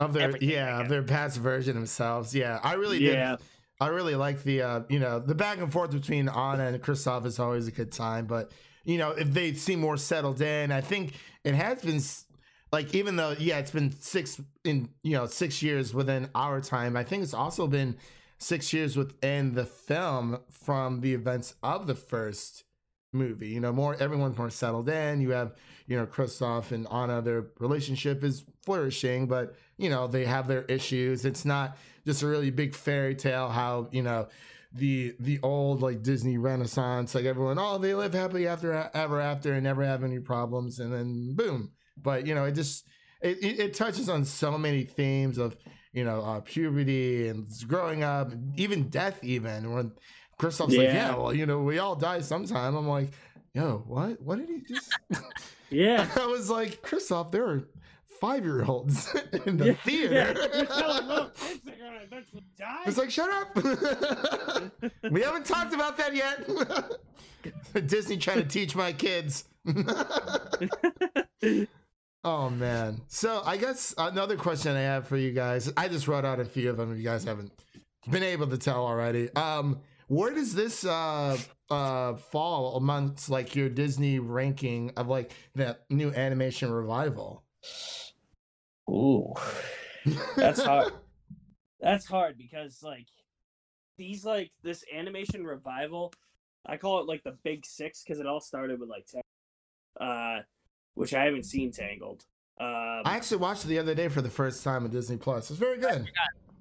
of *laughs* their everything, yeah, of their past version themselves. Yeah, I really did. I really like the uh, you know the back and forth between Anna and Kristoff is always a good time. But you know if they seem more settled in, I think it has been like even though yeah it's been six in you know six years within our time. I think it's also been six years within the film from the events of the first movie. You know more everyone's more settled in. You have you know Kristoff and Anna. Their relationship is flourishing, but you know they have their issues. It's not just a really big fairy tale how you know the the old like disney renaissance like everyone oh they live happily after ever after and never have any problems and then boom but you know it just it, it, it touches on so many themes of you know uh, puberty and growing up even death even when Kristoff's like Yeah. yeah well you know we all die sometime i'm like yo what what did he just *laughs* Yeah. *laughs* i was like Kristoff there are five year olds *laughs* in the Yeah. theater Yeah. You're telling little kids they're gonna eventually die. It's like, shut up. we haven't talked about that yet. Disney trying to teach my kids. Oh man. So I guess another question I have for you guys. I just wrote out a few of them. If you guys haven't been able to tell already. Um, where does this uh uh fall amongst like your Disney ranking of like that new animation revival? Ooh. That's *laughs* hard. That's hard because like these like this animation revival, I call it like the big six because it all started with like Tang- uh which I haven't seen Tangled. Um I actually watched it the other day for the first time on Disney Plus. It's very good.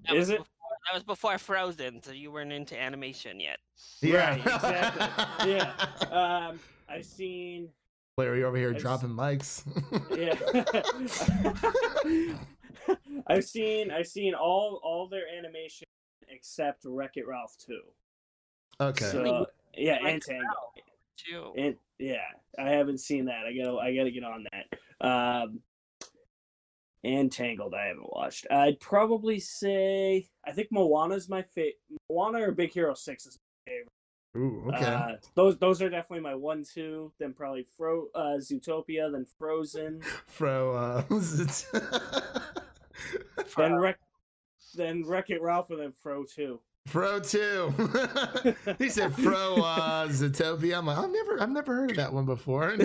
that Is was it? Before, that was before Frozen, so you weren't into animation yet. Yeah, Right, exactly. Yeah. *laughs* um I've seen Larry over here It's- dropping mics. yeah. *laughs* I've seen I've seen all all their animation except Wreck It Ralph 2. okay. So yeah, and Tangled. Too. And yeah, I haven't seen that. I gotta I gotta get on that. Um and Tangled I haven't watched. I'd probably say I think Moana's my favorite. Moana or Big Hero Six is my favorite. Ooh, okay. Uh, those those are definitely my one two. Then probably Fro uh, Zootopia. Then Frozen. *laughs* Fro, uh, *laughs* Then Wreck. Then Wreck It Ralph and then Fro two. Fro two. *laughs* he said Fro uh, Zootopia. I'm like, I've never, I've never heard of that one before. *laughs*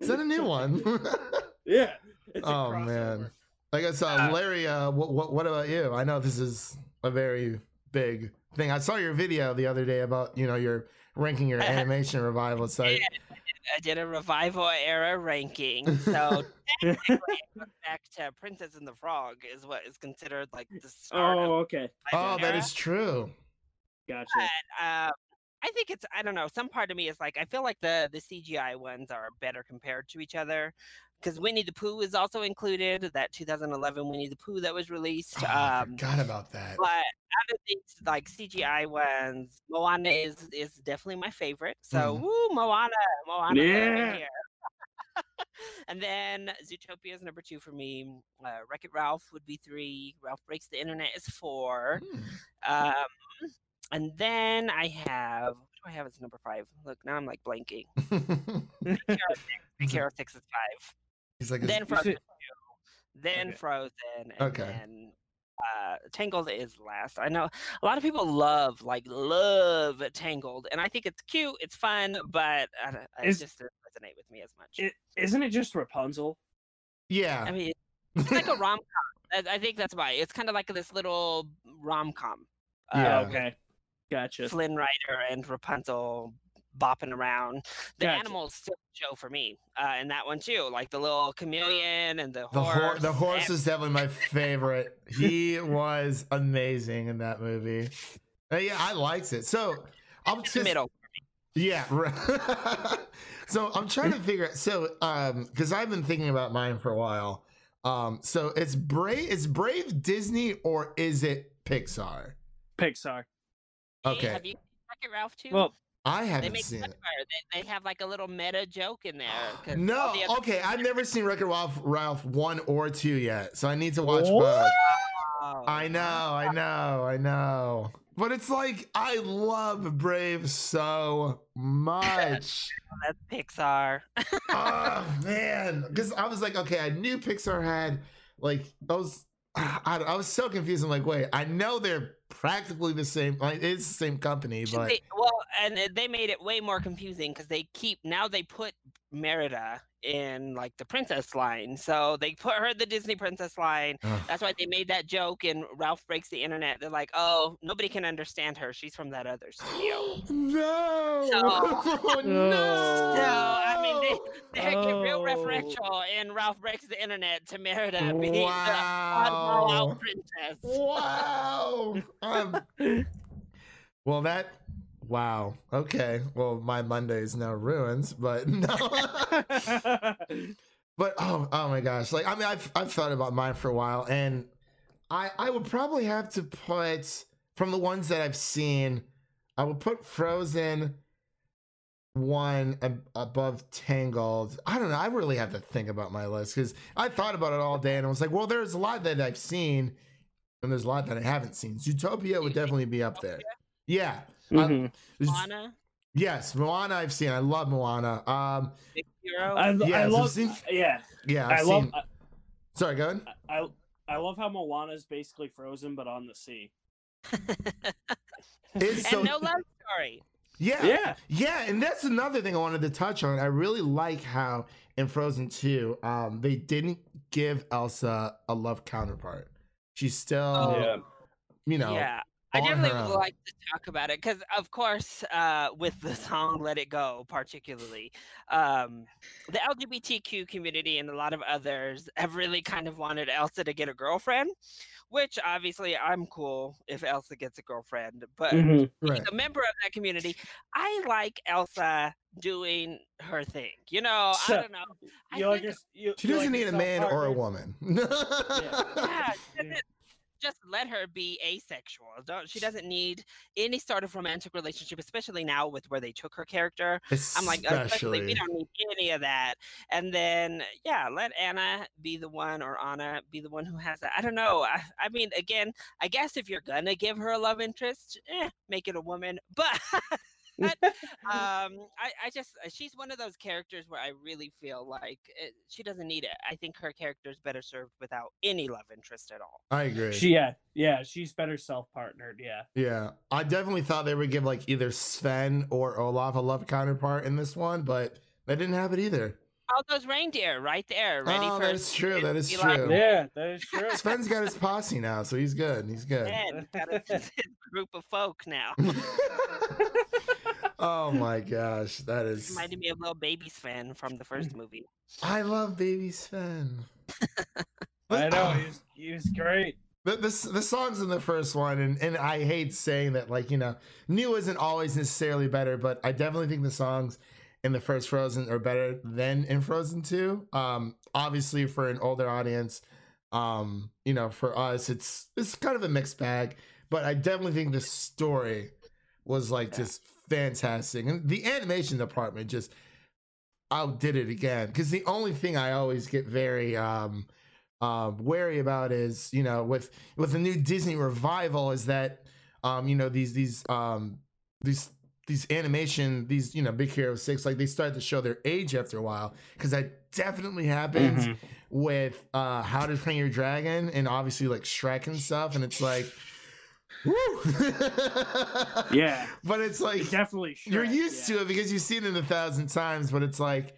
Is that a new one? *laughs* yeah. It's Oh, crossover. man. I guess uh, Uh, Larry, uh, what, what what about you? I know this is a very big thing. I saw your video the other day about you know your ranking your animation revival site. I did a revival era ranking. So *laughs* technically, back to Princess and the Frog is what is considered like the start oh, okay. Oh, that era. is true. Gotcha. But, um, I think it's I don't know. Some part of me is like I feel like the the CGI ones are better compared to each other because Winnie the Pooh is also included. That 2011 Winnie the Pooh that was released. Oh, I um, forgot about that. but out of these like CGI ones, Moana is is definitely my favorite. So Mhm. woo, Moana, Moana, Yeah. here. *laughs* and then Zootopia is number two for me. Uh, Wreck It Ralph would be three. Ralph Breaks the Internet is four. Hmm. Um, and then I have what do I have as number five? Look, now I'm like blanking. *laughs* Big Hero Six is five. He's like, Then Frozen two. Then Okay. Frozen. And Okay. Then uh, Tangled is last. I know a lot of people love like love Tangled, and I think it's cute, it's fun, but I, don't- it Is- just doesn't resonate with me as much. It, isn't it just Rapunzel? yeah. I mean, *laughs* it's like a rom com. I, I think that's why it's kind of like this little rom com. Yeah. Oh, okay. Gotcha. Flynn Rider and Rapunzel bopping around. The Gotcha. animals still show for me, uh, and that one too, like the little chameleon and the The horse. horse, the horse and- is definitely my favorite. he *laughs* was amazing in that movie. Uh, yeah, I liked it. So I'm in the just middle. Yeah. Right. *laughs* so I'm trying to figure out. So, um, because I've been thinking about mine for a while. Um, so it's Brave. Is Brave Disney or is it Pixar? Pixar. Hey, Okay. Have you seen Wreck-It Ralph too? Well, I haven't seen it. They, they have like a little meta joke in there. No. the Okay. I've never seen Wreck-It Ralph, Ralph one or two yet, so I need to watch What? both. Oh, I know. I know. I know. But it's like I love Brave so much. *laughs* That's Pixar. oh *laughs* man because i was like okay i knew pixar had like those *sighs* I, I was so confused i'm like wait i know they're practically the same like it's the same company but they- well, and uh, they made it way more confusing because they keep now they put Merida in like the princess line, so they put her in the Disney princess line. Ugh. That's why they made that joke in Ralph Breaks the Internet. They're like, oh, nobody can understand her. She's from that other studio. *gasps* no So- *laughs* oh, no So I mean, they, *laughs* they get real Oh. referential in Ralph Breaks the Internet to Merida *laughs* being the oddball wow out princess. wow um, well that wow okay well my monday is now ruined but *laughs* no *laughs* But oh, oh my gosh! Like I mean, I've I've thought about mine for a while, and I I would probably have to put from the ones that I've seen, I would put Frozen one ab- above Tangled. I don't know. I really have to think about my list because I thought about it all day, and I was like, well, there's a lot that I've seen, and there's a lot that I haven't seen. Zootopia would definitely be up there. Yeah. Mhm. Moana, Yes, Moana. I've seen. I love Moana. Um. Big Hero. I, Yeah, I so love. see- yeah, Yeah. I've I seen. love. Sorry, go ahead. I, I I love how Moana is basically Frozen but on the sea. *laughs* It's so and no love story. yeah, Yeah. yeah, and that's another thing I wanted to touch on. I really like how in Frozen 2, um, they didn't give Elsa a love counterpart. She's still, Oh. Yeah. you know, yeah. I definitely would like to talk about it because, of course, uh, with the song "Let It Go," particularly, um, the LGBTQ community and a lot of others have really kind of wanted Elsa to get a girlfriend, which obviously I'm cool if Elsa gets a girlfriend, but Mhm. right. a member of that community, I like Elsa doing her thing. You know, So, I don't know. I You like think- your, She doesn't need a yourself man or a woman. *laughs* yeah, Yeah. Just- let her be asexual. Don't she doesn't need any sort of romantic relationship, especially now with where they took her character. I'm like, especially we don't need any of that. And then yeah, let Anna be the one or Anna be the one who has that. I don't know. I, I mean, again, I guess if you're gonna give her a love interest, eh, make it a woman. *laughs* But but, *laughs* um, I, I just uh, she's one of those characters where I really feel like it, she doesn't need it. I think her character is better served without any love interest at all. I agree. She yeah yeah she's better self partnered yeah. Yeah, I definitely thought they would give like either Sven or Olaf a love counterpart in this one, but they didn't have it either. all those reindeer right there, ready Oh, for. that is true. That is be like, true. Yeah, that is true. Sven's got his *laughs* posse now, so he's good. He's good. Man, got a *laughs* his group of folk now. Oh *laughs* my gosh, that is. Reminded me of little baby Sven from the first movie. I love Baby Sven. I know he's he's great. The, the, the songs in the first one, and, and I hate saying that, like, you know, new isn't always necessarily better, but I definitely think the songs in the first Frozen are better than in Frozen 2. Um, obviously, for an older audience, um, you know, for us, it's it's kind of a mixed bag, but I definitely think the story was like just fantastic. And the animation department just outdid it again. Because the only thing I always get very, um, um, wary about is you know with with the new Disney revival is that um, you know these these um, these these animation these you know Big Hero Six like they start to show their age after a while because that definitely happens Mhm. with uh, How to Train Your Dragon and obviously like Shrek and stuff and it's like. Woo! *laughs* Yeah, but it's like definitely. you're used yeah. to it because you've seen it a thousand times, but it's like,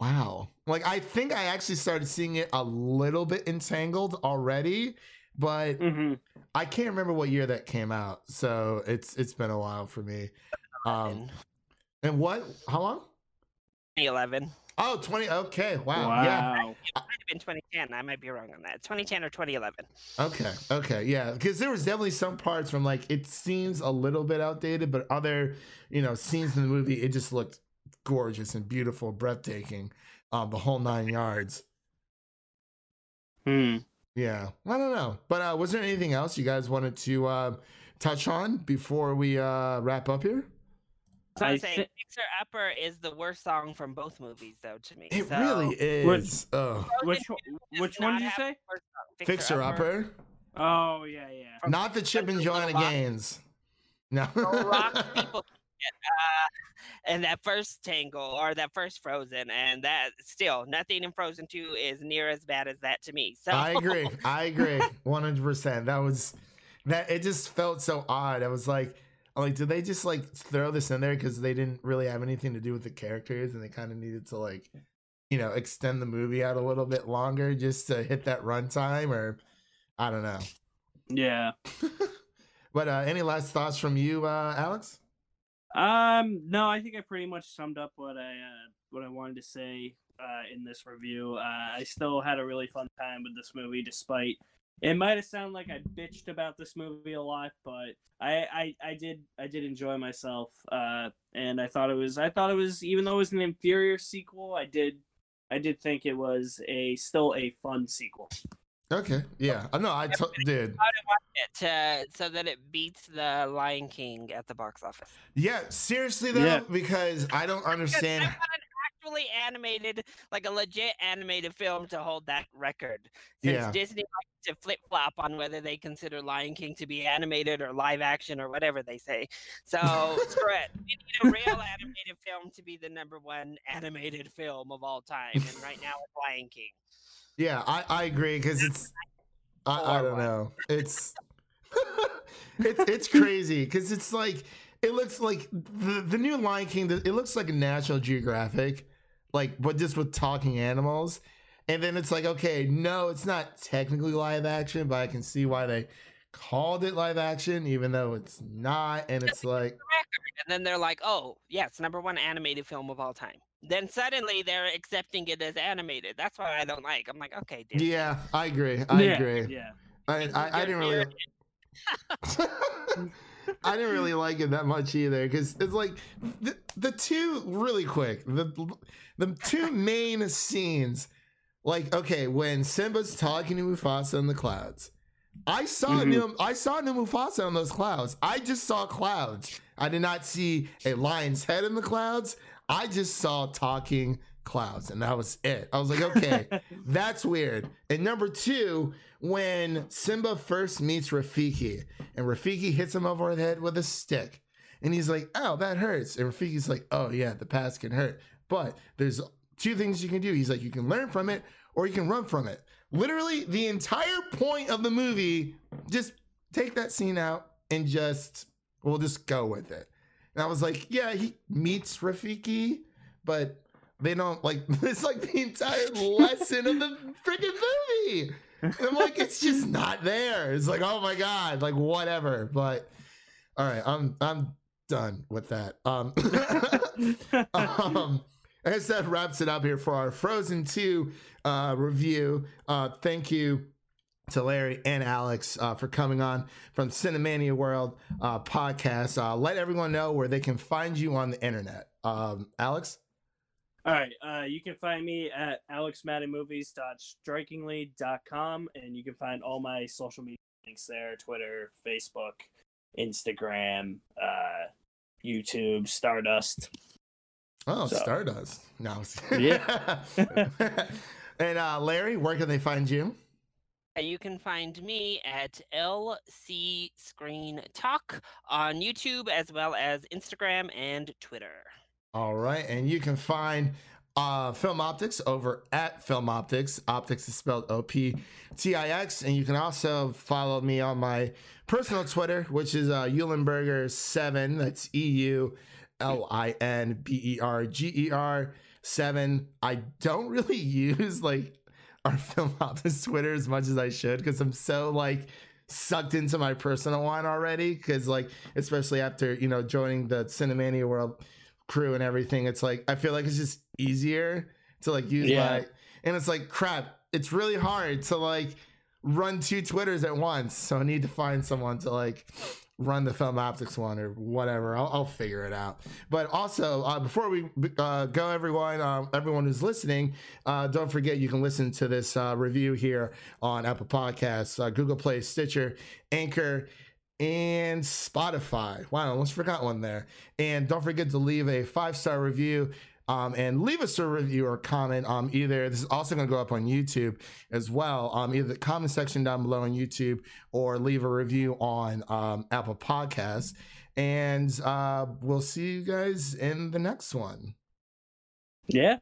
wow. Like I think I actually started seeing it a little bit entangled already, but Mhm. I can't remember what year that came out. So it's it's been a while for me. Um and what? How long? 2011. Oh, 20. Okay. Wow. Yeah. Wow. It might have been 2010. I might be wrong on that. 2010 or 2011. Okay. Okay. Yeah. Because there was definitely some parts from like it seems a little bit outdated, but other, you know, scenes in the movie, it just looked gorgeous and beautiful, breathtaking. Um, the whole nine yards. Hmm. Yeah. I don't know. But uh was there anything else you guys wanted to uh touch on before we uh wrap up here? So I'm I saying thi- Fixer Upper is the worst song from both movies, though, to me. It So, really is. Oh. Which one, which one not did you say? the worst. Fixer upper. Oh yeah, yeah. From Not the Chip and Little Joanna Gaines. No. Rock *laughs* people uh, and that first Tangle or that first Frozen, and that still nothing in Frozen 2 is near as bad as that to me. So I agree. I agree. *laughs* One hundred percent. That was that. It just felt so odd. I was like, I'm like, did they just like throw this in there because they didn't really have anything to do with the characters, and they kind of needed to like, you know, extend the movie out a little bit longer just to hit that runtime, or I don't know. Yeah. *laughs* But uh, any last thoughts from you, uh, Alex? Um, no, I think I pretty much summed up what I uh, what I wanted to say uh, in this review. Uh, I still had a really fun time with this movie, despite it might have sounded like I bitched about this movie a lot, but I, I, I did I did enjoy myself, uh, and I thought it was I thought it was even though it was an inferior sequel, I did I did think it was a still a fun sequel. Okay. Yeah. I know I t- did. I would watch it to, so that it beats the Lion King at the box office. Yeah. Seriously though, Yeah. because I don't understand. I want an actually animated, like a legit animated film to hold that record. Since Yeah. Disney likes to flip flop on whether they consider Lion King to be animated or live action or whatever they say. So screw it. We need a real *laughs* animated film to be the number one animated film of all time. And right now it's Lion King. Yeah, I, I agree because it's I, I don't know. It's *laughs* *laughs* it's it's crazy because it's like it looks like the the new Lion King. It looks like a National Geographic, like but just with talking animals. And then it's like, okay, no, it's not technically live action, but I can see why they called it live action, even though it's not. And it's like, And then they're like, oh, yes, number one animated film of all time. Then suddenly they're accepting it as animated. That's what I don't like. I'm like, okay, dude. yeah, I agree. I yeah, agree. Yeah. I, I, I didn't really. *laughs* *laughs* *laughs* I didn't really like it that much either because it's like the, the two really quick the the two main scenes like okay when Simba's talking to Mufasa in the clouds. I saw Mhm. new I saw new Mufasa on those clouds. I just saw clouds. I did not see a lion's head in the clouds. I just saw talking clouds and that was it I was like okay *laughs* that's weird. And number two, when Simba first meets Rafiki, and Rafiki hits him over the head with a stick, and he's like, "Oh, that hurts." And Rafiki's like, "Oh yeah, the past can hurt, but there's two things you can do." He's like, "You can learn from it, or you can run from it." Literally, the entire point of the movie, just take that scene out and just we'll just go with it. And I was like, "Yeah, he meets Rafiki, but." They don't like *laughs* it's like the entire lesson of the freaking movie. And I'm like, it's just not there. It's like, oh my god, like whatever. But all right, I'm I'm done with that. Um, *laughs* um I guess that wraps it up here for our Frozen 2 uh, review. Uh, thank you to Larry and Alex uh, for coming on from Cinemania World uh, podcast. Uh, let everyone know where they can find you on the internet. Um, Alex? All right. Uh, you can find me at alexmaddenmovies.strikingly.com and you can find all my social media links there Twitter, Facebook, Instagram, uh, YouTube, Stardust. Oh, so. Stardust. No. Yeah. *laughs* *laughs* and uh, Larry, where can they find you? You can find me at LC Screen Talk on YouTube as well as Instagram and Twitter. All right. And you can find uh, Film Optix over at Film Optix. Optix is spelled O P T I X. And you can also follow me on my personal Twitter, which is uh, Eulinberger7. That's E U L I N B E R G E R 7. I don't really *laughs* use like our Film Optix Twitter as much as I should because I'm so like sucked into my personal one already. Because, like, especially after, you know, joining the Cinemania World crew and everything. It's like I feel like it's just easier to like use yeah. my and it's like crap. It's really hard to like run two Twitters at once. So I need to find someone to like run the Film Optix one or whatever. I'll, I'll figure it out. But also, uh, before we uh, go, everyone, uh, everyone who's listening, uh, don't forget you can listen to this uh, review here on Apple Podcasts, uh, Google Play, Stitcher, Anchor, and Spotify. Wow, I almost forgot one there. And don't forget to leave a five star review. Um, and leave us a review or comment. Um, either this is also going to go up on YouTube as well. Um, either the comment section down below on YouTube or leave a review on um, Apple Podcasts. And uh, we'll see you guys in the next one. Yeah.